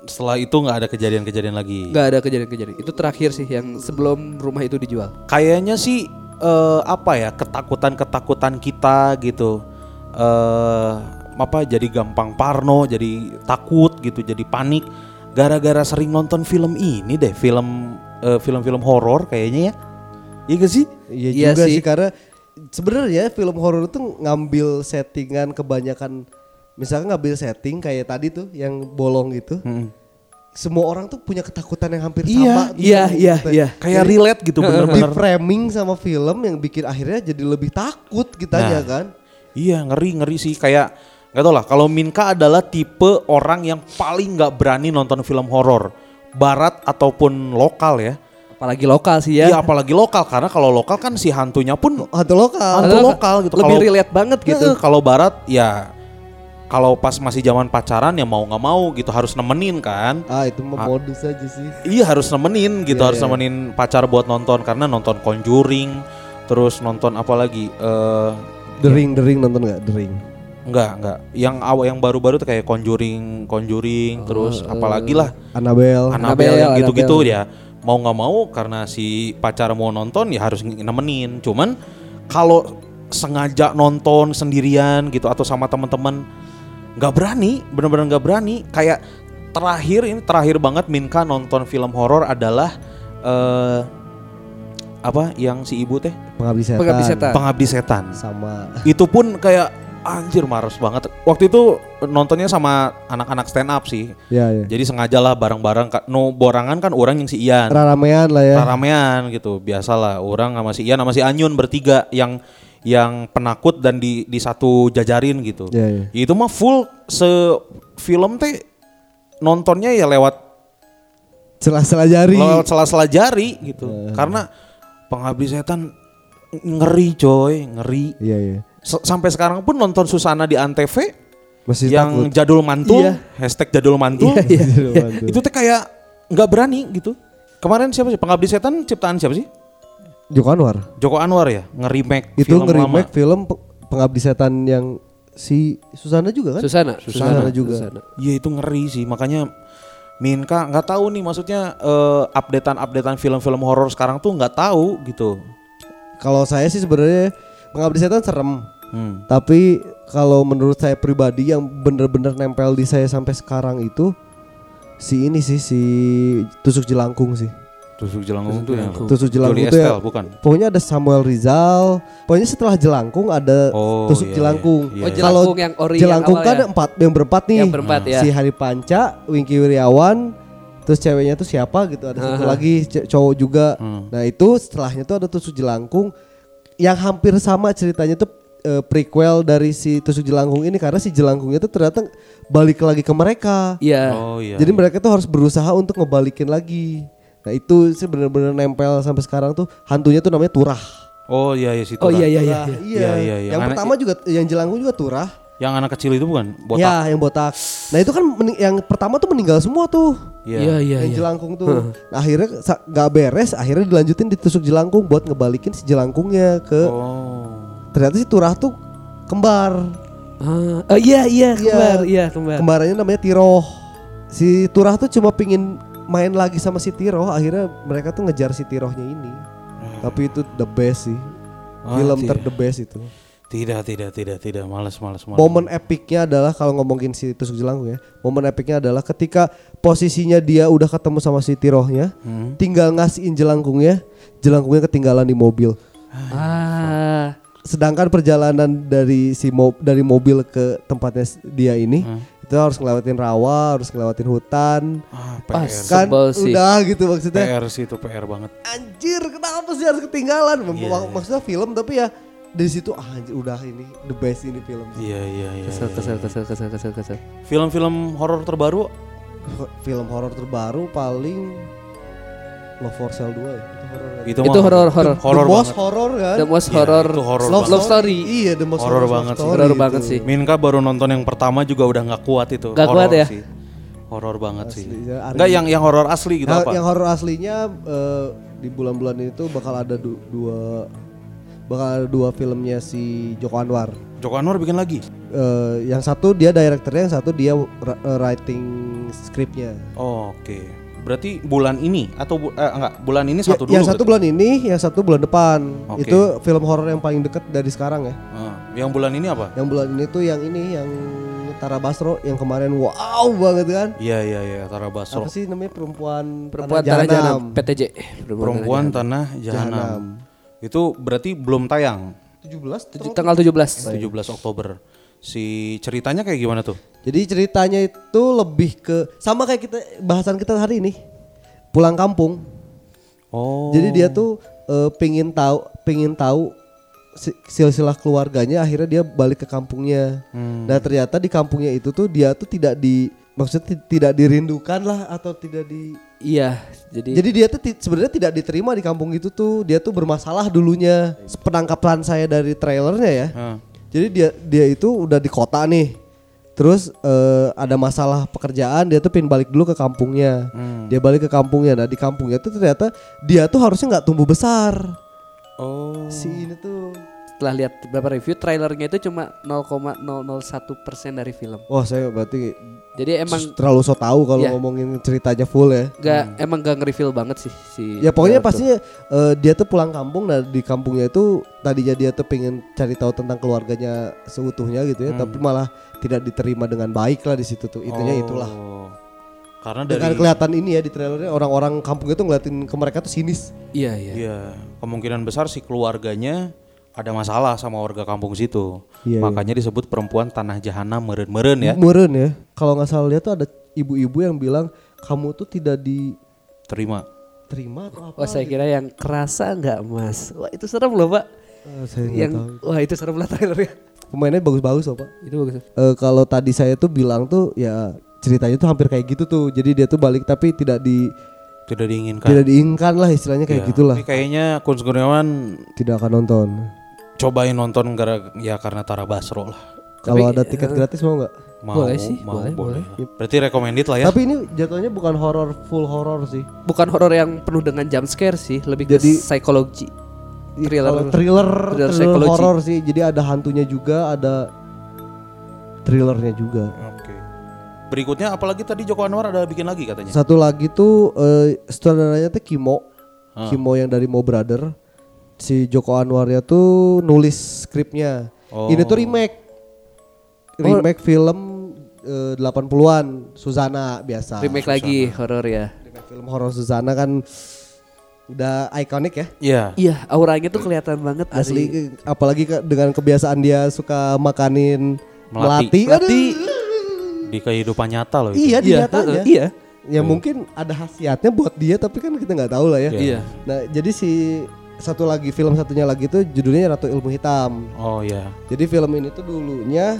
setelah itu nggak ada kejadian-kejadian lagi. nggak ada kejadian-kejadian itu terakhir sih yang sebelum rumah itu dijual Kayaknya sih eh, apa ya ketakutan-ketakutan kita gitu. eh apa jadi gampang parno, jadi takut gitu, jadi panik gara-gara sering nonton film ini deh, film eh, film-film horor kayaknya ya. Iya gak sih? Iya Iya juga sih. sih. karena sebenarnya film horor itu ngambil settingan kebanyakan misalnya ngambil setting kayak tadi tuh yang bolong gitu. Mm. Semua orang tuh punya ketakutan yang hampir Iya, sama. gitu. iya, iya, Gitu. iya. Kayak relate gitu Di bener-bener. framing sama film yang bikin akhirnya jadi lebih takut kitanya Nah. kan. Iya ngeri ngeri sih kayak nggak tau lah kalau Minka adalah tipe orang yang paling nggak berani nonton film horor barat ataupun lokal ya. Apalagi lokal sih ya Iya apalagi lokal karena kalau lokal kan si hantunya pun Hantu lokal. hantu lokal gitu. lebih Kalau- relate banget gitu Eh, kalau barat ya kalau pas masih zaman pacaran ya mau nggak mau gitu harus nemenin kan. Ah itu mah modus aja sih. Iya harus nemenin gitu Iya, harus iya. nemenin pacar buat nonton karena nonton Conjuring terus nonton apa lagi eh The Ring, The Ring nonton nggak? The Ring. Enggak, enggak. Yang awal yang baru-baru tuh kayak Conjuring, Conjuring, terus apalagi lah Annabelle. Annabelle yang Annabelle. gitu-gitu ya. Mau nggak mau karena si pacar mau nonton ya harus nemenin. Cuman kalau sengaja nonton sendirian gitu atau sama teman-teman nggak berani, bener-bener nggak berani. Kayak terakhir ini terakhir banget Minka nonton film horor adalah eh apa yang si ibu teh Pengabdi setan. Pengabdi setan. pengabdi setan Sama itu pun kayak anjir males banget waktu itu nontonnya sama anak-anak stand up sih ya ya. jadi sengaja lah bareng-bareng no borangan kan orang yang si Ian Ramean lah ya. ramean gitu biasalah orang sama si Ian sama si Anyun bertiga yang yang penakut dan di di satu jajarin gitu. Iya, iya. Itu mah full se film teh nontonnya ya lewat Sela-sela jari. lewat sela-sela jari gitu. Karena pengabdi setan ngeri coy, ngeri. Iya, iya. S- sampai sekarang pun nonton Susana di Antv Masih yang takut. jadul mantul, Iya. hashtag jadul mantul. Jadul mantul. itu tuh kayak nggak berani gitu. Kemarin siapa sih pengabdi setan ciptaan siapa sih? Joko Anwar. Joko Anwar ya, nge-remake Itu film lama. film Pe- Pengabdi Setan yang si Susana juga kan? Susana, Susana juga. Susana. Iya itu ngeri sih, makanya Minka nggak tahu nih maksudnya eh, updatean-updatean film-film horor sekarang tuh nggak tahu gitu. Kalau saya sih sebenarnya Pengabdi Setan serem. Hmm. Tapi kalau menurut saya pribadi yang bener-bener nempel di saya sampai sekarang itu si ini sih si tusuk jelangkung sih. Tusuk jelangkung tuh yang Tusuk jelangkung itu ya, bukan? Pokoknya ada Samuel Rizal. Pokoknya setelah jelangkung ada Oh, tusuk iya, jelangkung. iya, Oh, iya. Kalau jelangkung yang ori jelangkung kan ya? ada empat yang berempat nih. Yang berempat ya. Si Hari Panca, Wingky Wiryawan, terus ceweknya tuh siapa gitu. Ada satu Aha. lagi c- cowok juga. Hmm. Nah itu setelahnya tuh ada tusuk jelangkung yang hampir sama ceritanya tuh eh, prequel dari si tusuk jelangkung ini karena si jelangkungnya tuh ternyata balik lagi ke mereka. Iya. Oh iya. Jadi mereka tuh harus berusaha untuk ngebalikin lagi. Nah itu sih bener-bener nempel sampai sekarang tuh hantunya tuh namanya Turah. Oh iya iya situ. Oh iya iya iya. Turah, iya. iya. Iya, iya, iya. Yang Anak- pertama juga yang jelangkung juga Turah. Yang anak kecil itu bukan? Botak. Ya, yang botak. Nah, itu kan yang pertama tuh meninggal semua tuh. Iya. Iya iya yang iya. jelangkung tuh. Nah, akhirnya nggak beres, akhirnya dilanjutin ditusuk jelangkung buat ngebalikin si jelangkungnya ke Oh. Ternyata si Turah tuh kembar. Ah, oh iya iya Iya. kembar, iya kembar. Kembarannya namanya Tiroh. Si Turah tuh cuma pingin main lagi sama si Tiroh, akhirnya mereka tuh ngejar si Tirohnya ini. Tapi itu the best sih. Ah, Film tidak. ter the best itu. Tidak tidak tidak tidak malas malas malas. Momen epicnya adalah kalau ngomongin si tusuk jelangkung ya, momen epicnya adalah ketika posisinya dia udah ketemu sama si Tirohnya, Hmm. tinggal ngasihin jelangkungnya, jelangkungnya ketinggalan di mobil. Ah. Sedangkan perjalanan dari si mo- dari mobil ke tempatnya dia ini Hmm. itu harus ngelewatin rawa, harus ngelewatin hutan. Ah, Pas. PR. Kan Sebel sih. udah gitu maksudnya. PR sih itu PR banget. Anjir, kenapa sih harus ketinggalan? Mak- Iya, iya. Maksudnya film tapi ya dari situ ah, anjir udah ini the best ini film. Iya iya iya. Kesel iya. kesel kesel kesel kesel kesel. Film-film horor terbaru Film horor terbaru paling Love for Sale 2 ya. Itu horor. itu, Itu horor horor. horor the most horror kan? The most Iya, horror. itu horor Love. Love story. Iya, the most Horror horror, banget sih. Horror itu. banget sih. Minka baru nonton yang pertama juga udah nggak kuat itu. Nggak Horor kuat ya? sih. Horor banget sih. Asli, ya, Ari- Enggak yang yang horor asli gitu Nah, apa? yang horor aslinya eh, di bulan-bulan ini tuh bakal ada du- dua bakal ada dua filmnya si Joko Anwar. Joko Anwar bikin lagi. Eh, yang satu dia directornya, yang satu dia eh, writing skripnya. Oh, Oke. Berarti bulan ini atau bu- eh, enggak, bulan ini Ya, satu dulu. yang satu berarti? bulan ini, yang satu bulan depan. Oke. Itu film horor yang paling deket dari sekarang ya. Ah, yang bulan ini apa? Yang bulan ini tuh yang ini yang Tara Basro yang kemarin wow banget kan. Iya iya iya Tara Basro. Apa sih namanya perempuan Perempuan Tanah tanah jahanam. PTJ. Perempuan Tanah Jahanam. Jahanam. Itu berarti belum tayang 17 Tujuh- tanggal 17. 17 Oktober. Si ceritanya kayak gimana tuh? Jadi ceritanya itu lebih ke sama kayak kita bahasan kita hari ini. Pulang kampung. Oh. Jadi dia tuh eh, pingin tahu pingin tahu si- silsilah keluarganya akhirnya dia balik ke kampungnya. Hmm. Nah, ternyata di kampungnya itu tuh dia tuh tidak di maksudnya ti- tidak dirindukan lah atau tidak di Iya, jadi, Jadi dia tuh sebenarnya tidak diterima di kampung itu tuh. Dia tuh bermasalah dulunya. Penangkapan saya dari trailernya ya. Ah. Jadi dia dia itu udah di kota nih. Terus eh, ada masalah pekerjaan, dia tuh pin balik dulu ke kampungnya. Hmm. Dia balik ke kampungnya. Nah di kampungnya tuh ternyata dia tuh harusnya nggak tumbuh besar. Oh. Si ini tuh. Setelah lihat beberapa review trailernya itu cuma 0,001% dari film. Wah saya berarti Jadi emang terlalu so tahu kalau Iya. ngomongin ceritanya full ya. gak emang gak nge-reveal banget sih si Ya pokoknya pastinya eh, dia tuh pulang kampung nah di kampungnya itu tadinya dia tuh pengen cari tahu tentang keluarganya seutuhnya gitu ya, tapi malah tidak diterima dengan baik lah di situ tuh. Itunya Oh. itulah. Karena dari Dengan kelihatan ini ya di trailernya orang-orang kampung itu ngeliatin ke mereka tuh sinis. Iya iya. Iya, kemungkinan besar si keluarganya ada masalah sama warga kampung situ. Iya, Makanya disebut perempuan tanah jahanam meren-meren ya. Meren ya. Kalau nggak salah lihat tuh ada ibu-ibu yang bilang kamu tuh tidak diterima Terima. atau apa? Oh saya kira yang kerasa nggak mas? Wah itu serem loh pak. Eh, saya yang tahu. wah itu serem lah trailernya. Pemainnya bagus-bagus loh pak. Itu bagus. Eh, kalau tadi saya tuh bilang tuh ya ceritanya tuh hampir kayak gitu tuh. Jadi dia tuh balik tapi tidak di Tidak diinginkan. tidak diinginkan lah istilahnya kayak Ya, gitulah. ini kayaknya Kun Kurniawan Tidak akan nonton. Cobain nonton gara ya karena Tara Basro lah. Kalau ada tiket gratis mau nggak? Mau, Boleh sih, mau, boleh, boleh. Berarti recommended lah ya. Tapi ini jatuhnya bukan horor full horor sih. Bukan horor yang penuh dengan jump scare sih, lebih ke Jadi- psikologi. Thriller. Kalau thriller, Thriller thriller psikologi. horor sih. Jadi ada hantunya juga, ada thrillernya juga. Oke. Berikutnya apalagi tadi Joko Anwar ada bikin lagi katanya. Satu lagi tuh eh, sutradaranya tuh Kimo. Ah. Kimo yang dari Mo Brother. Si Joko Anwarnya tuh nulis skripnya. Oh. Ini tuh remake. Remake film eh, 80-an Susana biasa. Remake lagi horor ya. Remake film horor Susana kan udah ikonik ya. Iya. Iya, auranya tuh kelihatan banget dari- Asli apalagi ke- dengan kebiasaan dia suka makanin Melati. melati. Di kehidupan nyata loh itu. Iya di Iya, nyatanya. iya. Ya mungkin ada khasiatnya buat dia tapi kan kita nggak tahu lah ya. Iya. Iya. Nah, jadi si satu lagi film satunya lagi tuh judulnya Ratu Ilmu Hitam. Oh iya. Jadi film ini tuh dulunya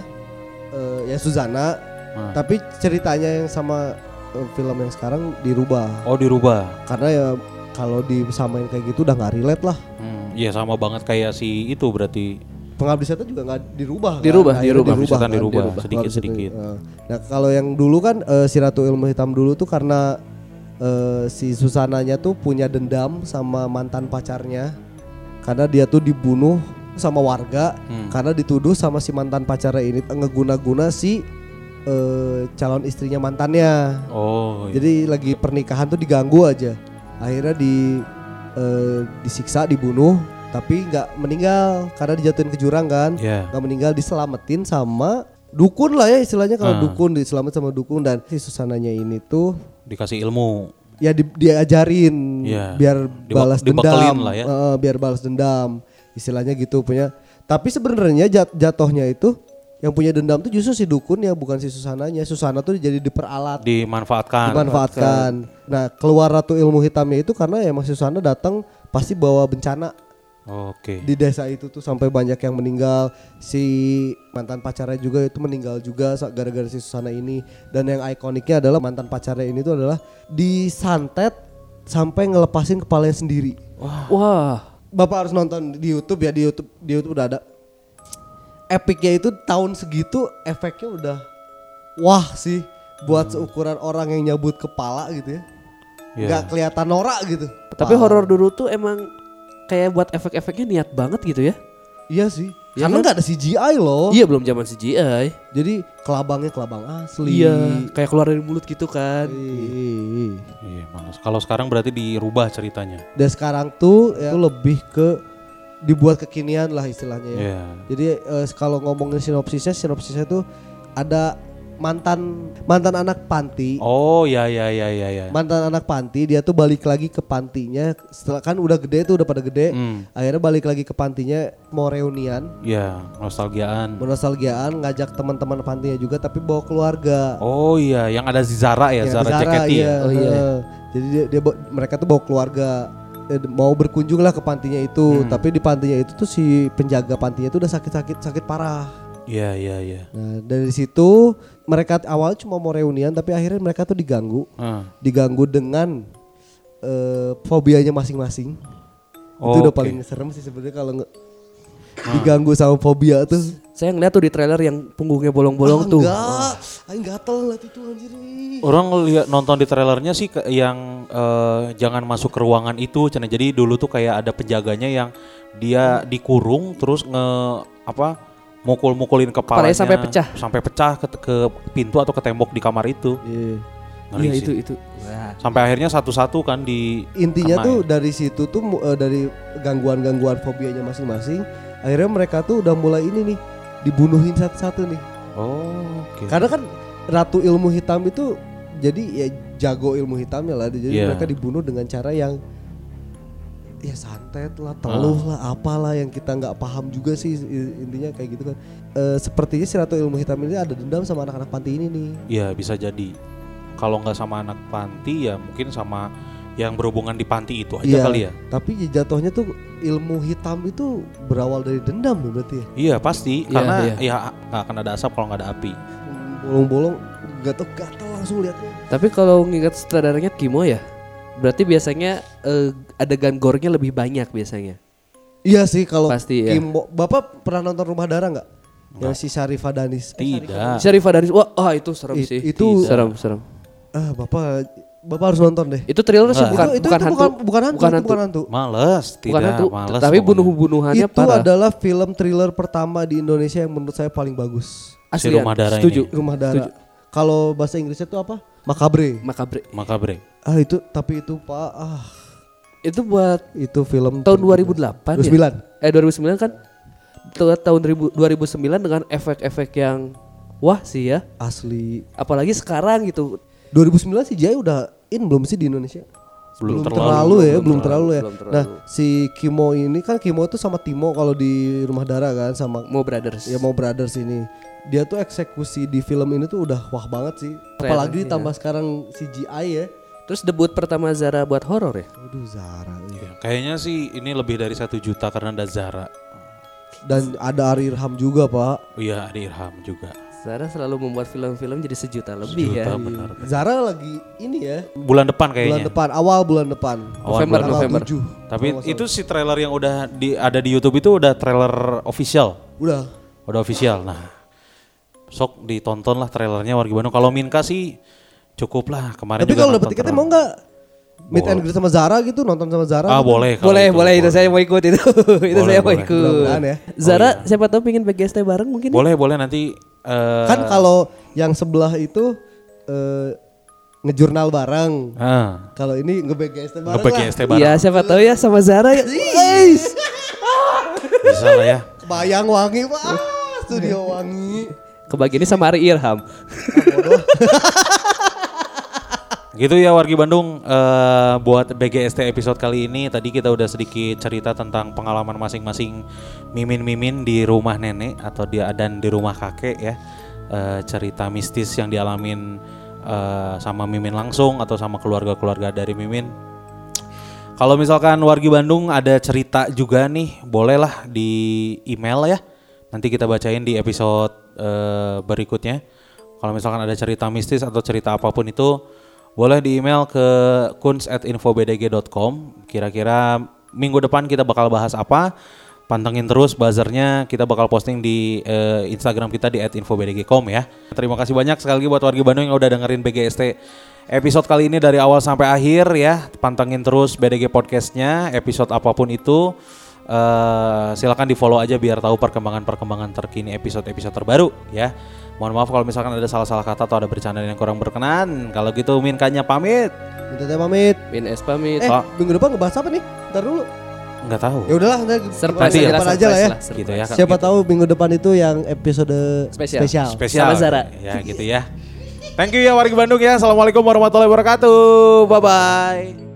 eh, ya Suzana, Ah. tapi ceritanya yang sama eh, film yang sekarang dirubah. Oh dirubah. Karena ya kalau disamain kayak gitu udah nggak relate lah. Hmm, Iya sama banget kayak si itu berarti. Pengabdi setan juga nggak dirubah. kan? Dirubah, Akhirnya dirubah. Setan kan? dirubah, Pengabdi sedikit-sedikit. Eh. Nah kalau yang dulu kan eh, si Ratu Ilmu Hitam dulu tuh karena eh, si Susananya tuh punya dendam sama mantan pacarnya karena dia tuh dibunuh sama warga Hmm. karena dituduh sama si mantan pacarnya ini ngeguna-guna si eh, calon istrinya mantannya. Oh. Iya. Jadi lagi pernikahan tuh diganggu aja. Akhirnya di eh, disiksa, dibunuh, tapi nggak meninggal karena dijatuhin ke jurang kan. Nggak meninggal diselamatin sama dukun lah ya istilahnya kalau Ah. dukun diselamat sama dukun dan si Susananya ini tuh Dikasih ilmu. ya di, diajarin Iya. biar Diba- balas dendam lah ya. Eh, biar balas dendam istilahnya gitu punya tapi sebenarnya jat- jatuhnya itu yang punya dendam tuh justru si dukun ya bukan si Susananya Susana tuh jadi diperalat Dimanfaatkan. dimanfaatkan nah keluar ratu ilmu hitamnya itu karena ya Mas Susana datang pasti bawa bencana Oke. di desa itu tuh sampai banyak yang meninggal. Si mantan pacarnya juga itu meninggal juga gara-gara si Susana ini. Dan yang ikoniknya adalah mantan pacarnya ini tuh adalah disantet sampai ngelepasin kepalanya sendiri. Wah. bapak harus nonton di YouTube ya di YouTube di YouTube udah ada. Epicnya itu tahun segitu efeknya udah wah sih buat seukuran orang yang nyabut kepala gitu ya. Iya. nggak kelihatan norak gitu. Tapi horor dulu tuh emang kayak buat efek-efeknya niat banget gitu ya. iya sih Iya karena kan? nggak ada CGI loh Iya belum zaman CGI. Jadi kelabangnya kelabang asli. Iya, kayak keluar dari mulut gitu kan. Iya, Mas. Kalau sekarang berarti dirubah ceritanya. Dan sekarang tuh ya, tuh lebih ke dibuat kekinian lah istilahnya ya. Iya. Jadi eh, kalau ngomongin sinopsisnya, sinopsisnya tuh ada mantan mantan anak panti. Oh, ya ya ya ya ya. Mantan anak panti dia tuh balik lagi ke pantinya setelah kan udah gede tuh udah pada gede. Hmm. Akhirnya balik lagi ke pantinya mau reunian, Ya, nostalgiaan. bernostalgiaan ngajak teman-teman pantinya juga tapi bawa keluarga. Oh iya, yang ada Zara ya, Ya, Zara, Zara, Jaketi iya. ya. Oh, iya. Jadi dia, dia mereka tuh bawa keluarga eh, mau berkunjung lah ke pantinya itu, Hmm. tapi di pantinya itu tuh si penjaga pantinya itu udah sakit-sakit sakit parah. Iya, iya, iya. Nah, dari situ mereka awal cuma mau reunian tapi akhirnya mereka tuh diganggu. Ah. Diganggu dengan eh, fobianya masing-masing. Oh, itu udah. Ah. paling serem sih sebenarnya kalau nge- diganggu sama fobia tuh. Saya ngeliat tuh di trailer yang punggungnya bolong-bolong Ah, tuh. Enggak, aing gatel liat itu anjir. Orang lihat nonton di trailernya sih ke- yang eh, jangan masuk ke ruangan itu, Cina. Jadi dulu tuh kayak ada penjaganya yang dia dikurung terus nge apa mukul-mukulin kepalanya Kepalanya sampai pecah. sampai pecah ke, ke pintu atau ke tembok di kamar itu. Iya. Ngeri Iya sih. itu itu. Wah. Sampai akhirnya satu-satu kan di intinya kena tuh ya. dari situ tuh eh, dari gangguan-gangguan fobianya masing-masing akhirnya mereka tuh udah mulai ini nih dibunuhin satu-satu nih Oh, oke. karena kan ratu ilmu hitam itu jadi ya jago ilmu hitamnya lah jadi Iya. mereka dibunuh dengan cara yang ya santet lah teluh lah apalah yang kita nggak paham juga sih i- intinya kayak gitu kan Eh, sepertinya si ratu ilmu hitam ini ada dendam sama anak-anak panti ini nih Iya bisa jadi. Kalau nggak sama anak panti ya mungkin sama yang berhubungan di panti itu aja Iya, kali ya. Tapi jatuhnya tuh ilmu hitam itu berawal dari dendam ya berarti ya. Iya pasti Iya, karena iya. ya nggak akan ada asap kalau nggak ada api. Bolong-bolong gatel-gatel langsung lihatnya. Tapi kalau nginget sutradaranya Kimo ya, berarti biasanya eh, adegan gore-nya lebih banyak biasanya. Iya sih kalau Pasti, ya. Kimbo- Bapak pernah nonton Rumah Darah nggak? Yang si Syarifah Danis. Tidak. Syarifah dari wah ah, itu serem I- sih. itu- serem serem. Ah, Bapak Bapak harus nonton deh. Itu thriller sih bukan, itu, itu, bukan itu hantu. bukan, bukan hantu, Bukan hantu. bukan hantu. Males, tidak Bukan hantu, males. tapi bunuh-bunuhannya Itu parah. adalah film thriller pertama di Indonesia yang menurut saya paling bagus. Asli Rumah Darah Setuju. ini. Rumah Darah. Kalau bahasa Inggrisnya itu apa? Makabre. Makabre. Makabre. Ah itu tapi itu Pak ah Itu buat itu film tahun 2008 ya? 2009. Eh 2009 kan tahun 2000 2009 dengan efek-efek yang wah sih ya. Asli. Apalagi sekarang gitu. 2009 sih Jaya udah in belum sih di Indonesia? Belum terlalu, terlalu, ya, belum belum terlalu, terlalu, ya. belum terlalu. Nah, si Kimo ini kan Kimo itu sama Timo kalau di Rumah Darah kan sama Mo Brothers. ya mau brothers ini. Dia tuh eksekusi di film ini tuh udah wah banget sih. Keren, Apalagi iya. ditambah sekarang CGI ya. Terus debut pertama Zara buat horor ya? Aduh Zara. iya. Ya, kayaknya sih ini lebih dari satu juta karena ada Zara. Dan ada Ari Irham juga, Pak. Oh iya, ada Irham juga. Zara selalu membuat film-film jadi sejuta lebih Sejuta, ya. benar. Zara lagi ini ya. Bulan depan Bulan kayaknya. depan, awal bulan depan. Awal November, bulan November. Tanggal 7. Tapi itu si trailer yang udah di ada di YouTube itu udah trailer official. Udah. Udah official. Nah, sok ditonton lah trailernya wargi Bandung. Kalau Minka sih cukup lah kemarin Tapi juga kalau dapet tiketnya trailer. mau nggak meet and greet sama Zara gitu, nonton sama Zara? Ah gitu? boleh. kalau Boleh, boleh itu saya mau ikut itu. itu Boleh, saya mau boleh. ikut. Ya. Zara siapa tahu pingin BGST bareng mungkin. ya? Boleh, boleh nanti eh, Kan kalau yang sebelah itu eh, ngejurnal bareng. ah, Kalau ini nge-BGST bareng nge-PGST lah. bareng. Iya, siapa tahu ya sama Zara ya. Eis, Bisa lah ya. Bayang wangi, Pak. Studio wangi. Kebagian ini sama Ari Irham. Gitu ya wargi Bandung eh, buat BGST episode kali ini tadi kita udah sedikit cerita tentang pengalaman masing-masing mimin-mimin di rumah nenek atau dia dan di rumah kakek ya Eh, cerita mistis yang dialamin eh, sama mimin langsung atau sama keluarga-keluarga dari mimin. Kalau misalkan wargi Bandung ada cerita juga nih bolehlah di email ya nanti kita bacain di episode eh, berikutnya. Kalau misalkan ada cerita mistis atau cerita apa pun itu boleh di email ke kunz@infobdg.com. Kira-kira minggu depan kita bakal bahas apa? Pantengin terus buzzernya kita bakal posting di eh, Instagram kita di @infobdg.com ya. Terima kasih banyak sekali lagi buat warga Bandung yang udah dengerin BGST episode kali ini dari awal sampai akhir ya. Pantengin terus BDG podcastnya episode apa pun itu. Eh silakan di follow aja biar tahu perkembangan-perkembangan terkini episode-episode terbaru ya. Mohon maaf kalau misalkan ada salah-salah kata atau ada bercandaan yang kurang berkenan. Kalau gitu Minkanya pamit. Minta teh pamit. Min S pamit. Eh, Pak. minggu depan ngebahas apa nih? Ntar dulu. Nggak tahu. Ya udahlah, ntar Surprise aja depan lah, aja lah ya. surprise Gitu ya. Siapa tahu minggu depan itu yang episode Spesial. spesial. spesial Sama Zara. ya gitu ya thank you ya warga Bandung ya assalamualaikum warahmatullahi wabarakatuh bye bye